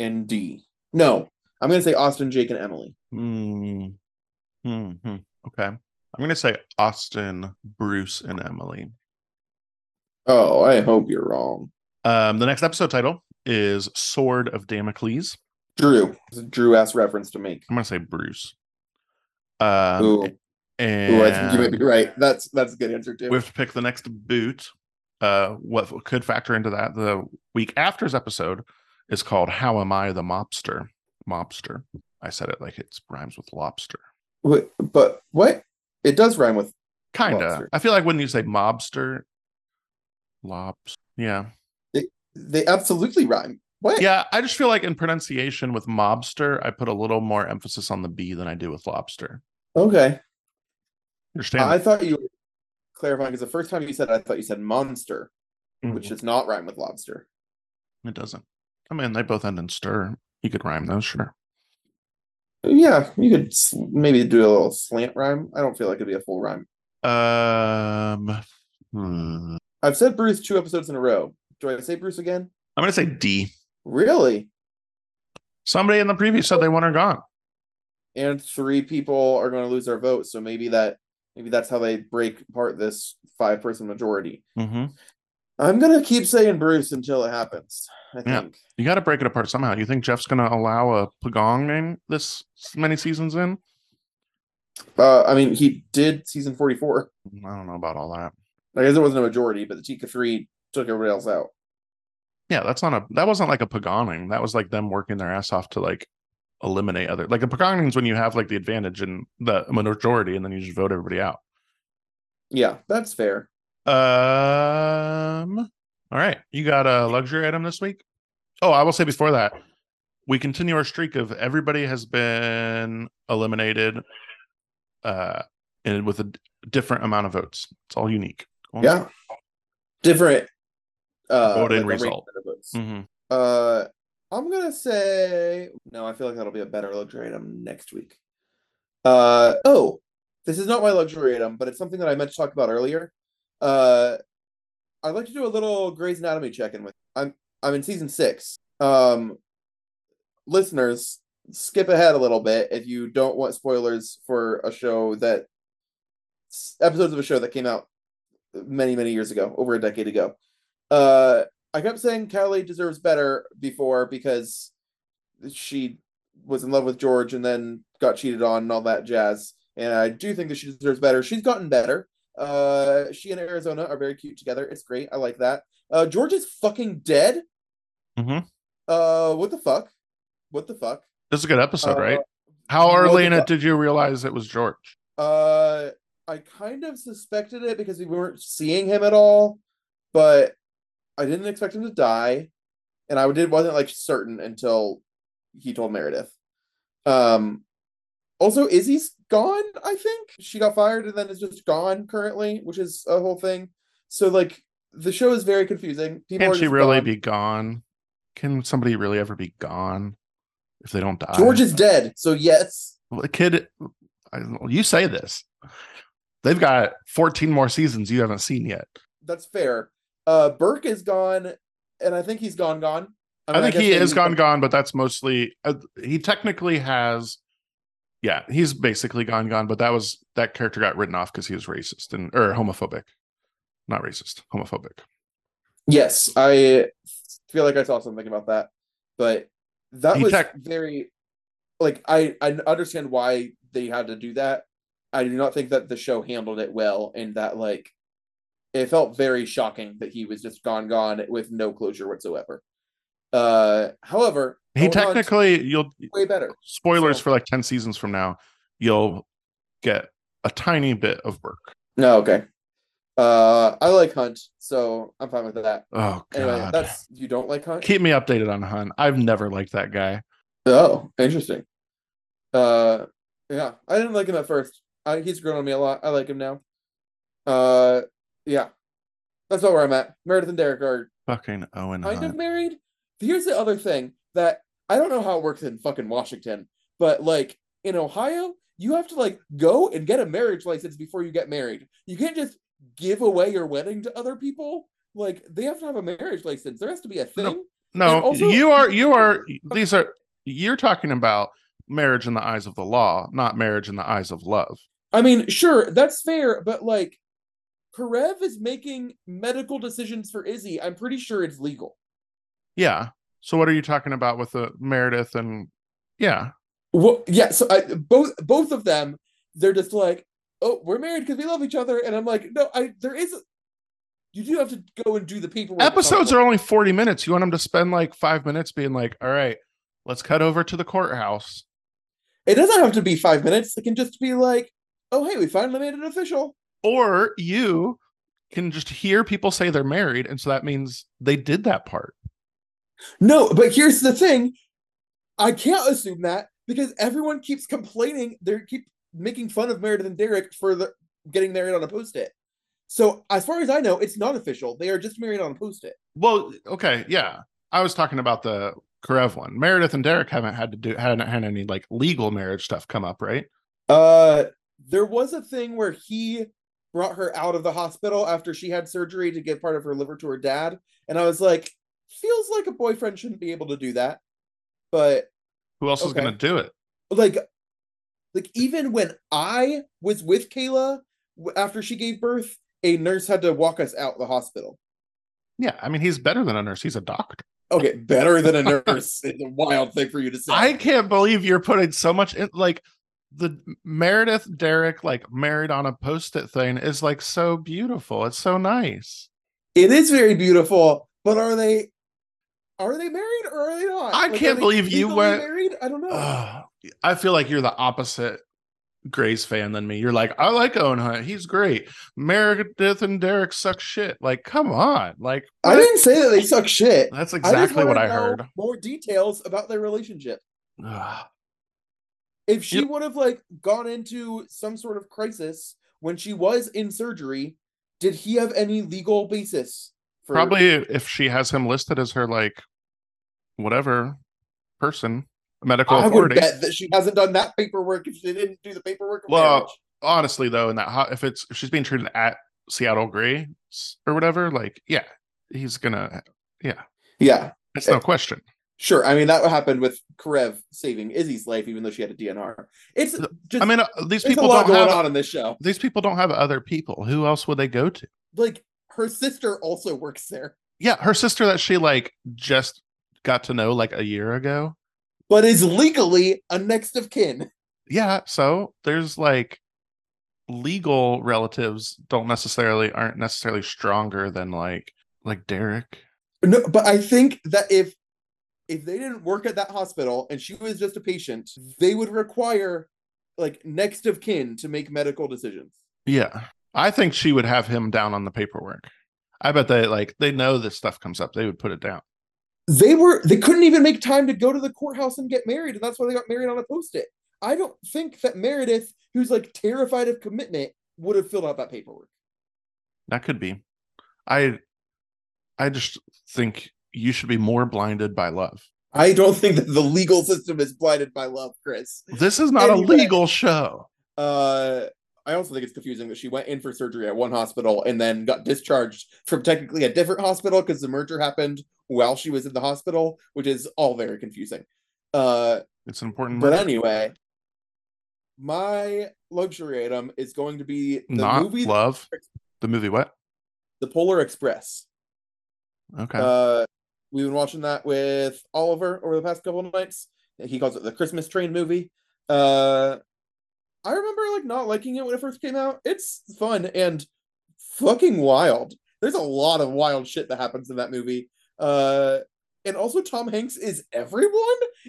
Speaker 1: and Dee. No, I'm gonna say Austin, Jake, and Emily.
Speaker 2: Hmm. Hmm. hmm. Okay. I'm going to say Austin, Bruce, and Emily.
Speaker 1: Oh, I hope you're wrong.
Speaker 2: Um, the next episode title is Sword of Damocles.
Speaker 1: Drew. It's a Drew ass reference to make.
Speaker 2: I'm going to say Bruce. Um,
Speaker 1: Ooh.
Speaker 2: and
Speaker 1: Ooh, I think you might be right. That's that's a good answer too.
Speaker 2: we have to pick the next boot. Uh, what could factor into that? The week after's episode is called "How Am I the Mobster?" Mobster. I said it like it rhymes with lobster.
Speaker 1: Wait, but what? It does rhyme with
Speaker 2: Kinda. I feel like when you say mobster, lobs. Yeah,
Speaker 1: they absolutely rhyme. What?
Speaker 2: yeah. I just feel like in pronunciation with mobster, I put a little more emphasis on the B than I do with lobster.
Speaker 1: Okay.
Speaker 2: Understand?
Speaker 1: I thought you were clarifying because the first time you said it, I thought you said monster,
Speaker 2: Mhm.
Speaker 1: which does not rhyme with lobster.
Speaker 2: it doesn't. I mean, they both end in stir. You could rhyme those, sure.
Speaker 1: Yeah, you could maybe do a little slant rhyme. I don't feel like it'd be a full rhyme.
Speaker 2: Um, hmm.
Speaker 1: I've said Bruce two episodes in a row. Do I say Bruce again?
Speaker 2: I'm gonna say Dee.
Speaker 1: Really?
Speaker 2: Somebody in the preview said they want her gone.
Speaker 1: And three people are going to lose their vote, so maybe that maybe that's how they break apart this five person majority.
Speaker 2: Mm-hmm.
Speaker 1: I'm gonna keep saying Bruce until it happens. I
Speaker 2: Yeah.
Speaker 1: think.
Speaker 2: You got to break it apart somehow. You think Jeff's gonna allow a Pagong name this many seasons in?
Speaker 1: Uh, I mean, he did season 44.
Speaker 2: I don't know about all that.
Speaker 1: I guess it wasn't a majority, but the Tika three took everybody else out.
Speaker 2: Yeah, that's not a that wasn't like a pagoning. That was like them working their ass off to like eliminate other like a pagoning is when you have like the advantage and the majority and then you just vote everybody out.
Speaker 1: Yeah, that's fair.
Speaker 2: Um all right. You got a luxury item this week? Oh, I will say before that, we continue our streak of everybody has been eliminated uh and with a different amount of votes. It's all unique.
Speaker 1: Yeah, different. Uh,
Speaker 2: Voting
Speaker 1: like,
Speaker 2: result.
Speaker 1: arrangement of votes.
Speaker 2: hmm
Speaker 1: Uh, I'm gonna say no. I feel like that'll be a better luxury item next week. Uh oh, this is not my luxury item, but it's something that I meant to talk about earlier. Uh, I'd like to do a little Grey's Anatomy check-in with. I'm I'm in season six. Um, listeners, skip ahead a little bit if you don't want spoilers for a show that episodes of a show that came out many many years ago, over a decade ago. Uh, I kept saying Callie deserves better before because she was in love with George and then got cheated on and all that jazz. And I do think that she deserves better. She's gotten better. Uh, she and Arizona are very cute together. It's great. I like that. Uh, George is fucking dead.
Speaker 2: Mhm.
Speaker 1: Uh, what the fuck? What the fuck?
Speaker 2: This is a good episode,
Speaker 1: Uh,
Speaker 2: right? How early in it did you realize it was George?
Speaker 1: Uh, I kind of suspected it because we weren't seeing him at all, but I didn't expect him to die, and I did wasn't like certain until he told Meredith. Um, also, Izzy's gone. I think she got fired and then is just gone currently, which is a whole thing. So like the show is very confusing. People
Speaker 2: Can she really
Speaker 1: gone.
Speaker 2: be gone? Can somebody really ever be gone if they don't die?
Speaker 1: George is dead, so yes.
Speaker 2: Well, the kid. I, you say this. They've got 14 more seasons you haven't seen yet.
Speaker 1: That's fair. Uh, Burke is gone, and I think he's gone. Gone.
Speaker 2: I,
Speaker 1: mean,
Speaker 2: think
Speaker 1: guess
Speaker 2: he is gone, gone, but that's mostly uh, he technically has. Yeah, he's basically gone, gone, but that was that character got written off because he was racist and or homophobic, not racist, homophobic.
Speaker 1: Yes, I feel like I saw something about that, but that
Speaker 2: He
Speaker 1: was
Speaker 2: tech-
Speaker 1: very like I I understand why they had to do that. I do not think that the show handled it well, and that like it felt very shocking that he was just gone, gone with no closure whatsoever. Uh, however,
Speaker 2: He technically, you'll
Speaker 1: way better.
Speaker 2: spoilers
Speaker 1: So-
Speaker 2: for like 10 seasons from now, you'll get a tiny bit of Burke.
Speaker 1: No, okay. Uh, I like Hunt, so I'm fine with that.
Speaker 2: Oh
Speaker 1: Anyway,
Speaker 2: god.
Speaker 1: that's you don't like Hunt.
Speaker 2: Keep me updated on Hunt. I've never liked that guy.
Speaker 1: Oh, interesting. Uh, yeah, I didn't like him at first. I, he's grown on me a lot. I like him now. Uh, yeah, that's not where I'm at. Meredith and Derek are
Speaker 2: Fucking Owen
Speaker 1: kind of married. Here's the other thing that I don't know how it works in fucking Washington, but like in Ohio, you have to like go and get a marriage license before you get married. You can't just give away your wedding to other people. Like they have to have a marriage license. There has to be a thing.
Speaker 2: No. No,
Speaker 1: also-
Speaker 2: you are you are these are you're talking about marriage in the eyes of the law, not marriage in the eyes of love.
Speaker 1: I mean, sure, that's fair, but like Karev is making medical decisions for Izzy. I'm pretty sure it's legal.
Speaker 2: Yeah. So what are you talking about with the Meredith and yeah.
Speaker 1: Well, yeah, so I both both of them, they're just like, oh, we're married because we love each other, and I'm like, no, I there is. You do have to go and do the paperwork.
Speaker 2: Episodes are only 40 minutes. You want them to spend like 5 minutes being like, "All right, let's cut over to the courthouse."
Speaker 1: It doesn't have to be five minutes. It can just be like, oh, hey, we finally made it official.
Speaker 2: Or you can just hear people say they're married and so that means they did that part.
Speaker 1: No, but here's the thing. I can't assume that because everyone keeps complaining. They keep making fun of Meredith and Derek for the getting married on a post-it. So as far as I know, it's not official. They are just married on a post-it.
Speaker 2: Well, okay, yeah. I was talking about the Karev one. Meredith and Derek haven't had to do hadn't had any like legal marriage stuff come up, right?
Speaker 1: Uh, there was a thing where he brought her out of the hospital after she had surgery to give part of her liver to her dad, and I was like, feels like a boyfriend shouldn't be able to do that. But
Speaker 2: Who else is gonna do it?
Speaker 1: like, like even when I was with Kayla after she gave birth, a nurse had to walk us out the hospital.
Speaker 2: Yeah, I mean he's better than a nurse. He's a doctor.
Speaker 1: Okay, better than a nurse is a wild thing for you to say.
Speaker 2: I can't believe you're putting so much in like the Meredith Derek like married on a post-it thing is like so beautiful. It's so nice.
Speaker 1: It is very beautiful, but are they are they married or are they not?
Speaker 2: I
Speaker 1: are
Speaker 2: can't believe you went-
Speaker 1: married. I don't know.
Speaker 2: Ugh. I feel like you're the opposite Grey's fan than me. You're like, I like Owen Hunt. He's great. Meredith and Derek suck shit. Like, come on. Like,
Speaker 1: I didn't say that they suck shit.
Speaker 2: that's
Speaker 1: I
Speaker 2: exactly what I heard.
Speaker 1: More details about their relationship. If she
Speaker 2: Yep.
Speaker 1: would have like gone into some sort of crisis when she was in surgery, did he have any legal basis for
Speaker 2: Probably if she has him listed as her like whatever person, medical
Speaker 1: I would bet that she hasn't done that paperwork if she didn't do the paperwork.
Speaker 2: Well,
Speaker 1: marriage.
Speaker 2: honestly though in that hot if it's if she's being treated at seattle gray or whatever like yeah he's gonna yeah
Speaker 1: yeah,
Speaker 2: it's no question
Speaker 1: sure. I mean that happened with Karev saving Izzy's life, even though she had a DNR. It's just
Speaker 2: i mean uh, these people don't have
Speaker 1: on in this show.
Speaker 2: these people don't have other people who else would they go to
Speaker 1: Like her sister also works there,
Speaker 2: yeah her sister that she like just got to know like a year ago
Speaker 1: but is legally a next of kin.
Speaker 2: yeah so there's like legal relatives don't necessarily aren't necessarily stronger than like like derek
Speaker 1: No, but I think that if if they didn't work at that hospital and she was just a patient, they would require like next of kin to make medical decisions.
Speaker 2: Yeah. I think she would have him down on the paperwork. I bet they like they know this stuff comes up. They would put it down.
Speaker 1: They were they couldn't even make time to go to the courthouse and get married, and that's why they got married on a post-it. I don't think that Meredith, who's like terrified of commitment, would have filled out that paperwork.
Speaker 2: That could be. I I just think you should be more blinded by love.
Speaker 1: I don't think that the legal system is blinded by love, Chris.
Speaker 2: This is not
Speaker 1: Anyway.
Speaker 2: a legal show.
Speaker 1: Uh, I also think it's confusing that she went in for surgery at one hospital and then got discharged from technically a different hospital because the merger happened while she was in the hospital, which is all very confusing. Uh,
Speaker 2: It's an important
Speaker 1: but
Speaker 2: merger.
Speaker 1: anyway, my luxury item is going to be the
Speaker 2: not
Speaker 1: movie,
Speaker 2: love. The movie what?
Speaker 1: The Polar Express.
Speaker 2: Okay.
Speaker 1: Uh, we've been watching that with Oliver over the past couple of nights. He calls it the Christmas Train movie. Uh, I remember like not liking it when it first came out. It's fun and fucking wild. There's a lot of wild shit that happens in that movie. Uh, and also Tom Hanks is everyone.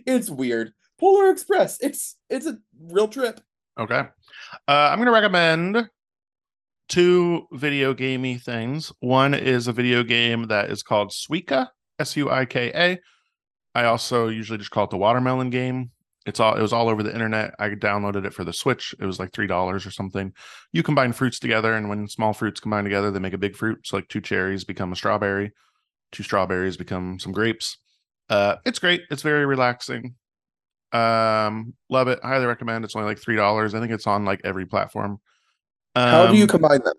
Speaker 1: It's weird. Polar Express. It's it's a real trip.
Speaker 2: Okay. Uh, I'm to recommend two video gamey things. One is a video game that is called Suika, S U I K A. I also usually just call it the watermelon game. It's all it was all over the internet. I downloaded it for the Switch. It was like three dollars or something. You combine fruits together, and when small fruits combine together, they make a big fruit. So like two cherries become a strawberry, two strawberries become some grapes. Uh, it's great. It's very relaxing. Um, love it. Highly recommend. It's only like three dollars. I think it's on like every platform.
Speaker 1: How do you
Speaker 2: Um,
Speaker 1: combine them?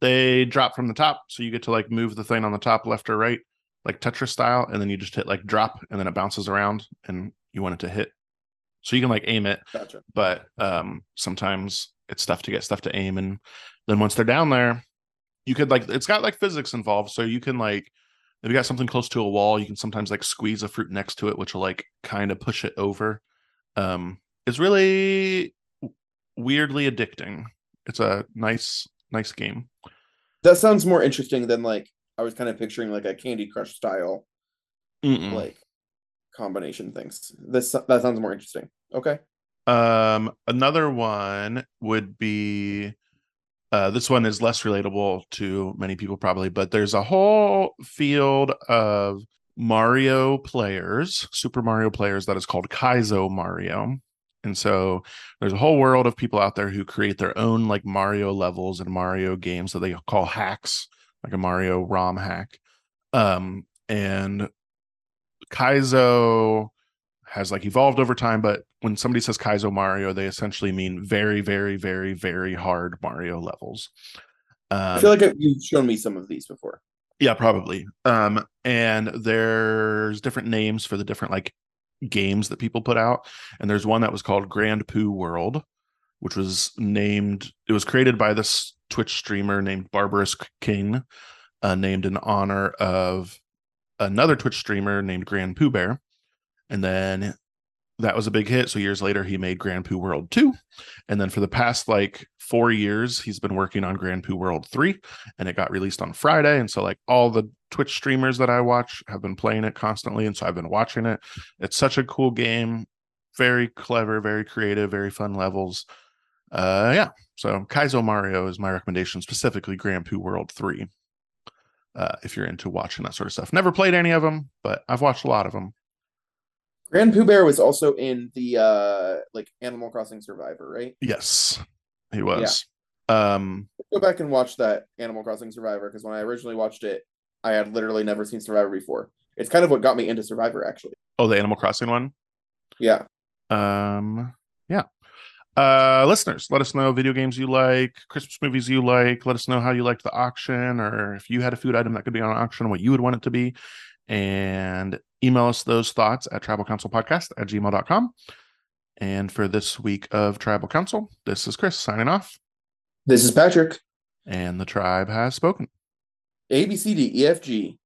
Speaker 2: they drop from the top so you get to like move the thing on the top left or right like tetris style and then you just hit like drop and then it bounces around and you want it to hit. So you can like aim it
Speaker 1: Gotcha.
Speaker 2: but um sometimes it's tough to get stuff to aim and then once they're down there you could like it's got like physics involved so you can like if you got something close to a wall you can sometimes like squeeze a fruit next to it which will like kind of push it over. Um it's really weirdly addicting. It's a nice nice game.
Speaker 1: That sounds more interesting than like I was kind of picturing like a Candy Crush style
Speaker 2: Mm-mm.
Speaker 1: like combination things. This that sounds more interesting. Okay.
Speaker 2: Um, another one would be uh, this one is less relatable to many people probably, but there's a whole field of Mario players, Super Mario players that is called Kaizo Mario. And so there's a whole world of people out there who create their own like Mario levels and Mario games that they call hacks, like a Mario ROM hack. Um, and Kaizo has like evolved over time, but when somebody says Kaizo Mario, they essentially mean very, very, very, very hard Mario levels. Um,
Speaker 1: I feel like you've shown me some of these before.
Speaker 2: yeah, probably. Um, and there's different names for the different like games that people put out. And there's one that was called Grand Poo World, which was named, it was created by this Twitch streamer named Barbarous King, uh, named in honor of another Twitch streamer named GrandPOOBear. And then that was a big hit. So years later, he made Grand Poo World 2. And then for the past like four years, he's been working on Grand Poo World 3 and it got released on Friday. And so, like, all the Twitch streamers that I watch have been playing it constantly. And so I've been watching it. It's such a cool game, very clever, very creative, very fun levels. Uh, yeah. So Kaizo Mario is my recommendation, specifically Grand Poo World 3. Uh, if you're into watching that sort of stuff, never played any of them, but I've watched a lot of them.
Speaker 1: Grand Pooh Bear was also in the uh like Animal Crossing Survivor, right?
Speaker 2: Yes, he was. Um,
Speaker 1: Go back and watch that Animal Crossing Survivor because when I originally watched it, I had literally never seen Survivor before. It's kind of what got me into Survivor, actually.
Speaker 2: oh, the Animal Crossing one.
Speaker 1: Yeah.
Speaker 2: Um, yeah. Uh, listeners, let us know video games you like, Christmas movies you like. Let us know how you liked the auction, or if you had a food item that could be on auction, what you would want it to be. And email us those thoughts at tribalcouncilpodcast at gmail.com. And for this week of Tribal Council, this is Chris signing off,
Speaker 1: This is Patrick.
Speaker 2: and the tribe has spoken.
Speaker 1: A B C D E F G.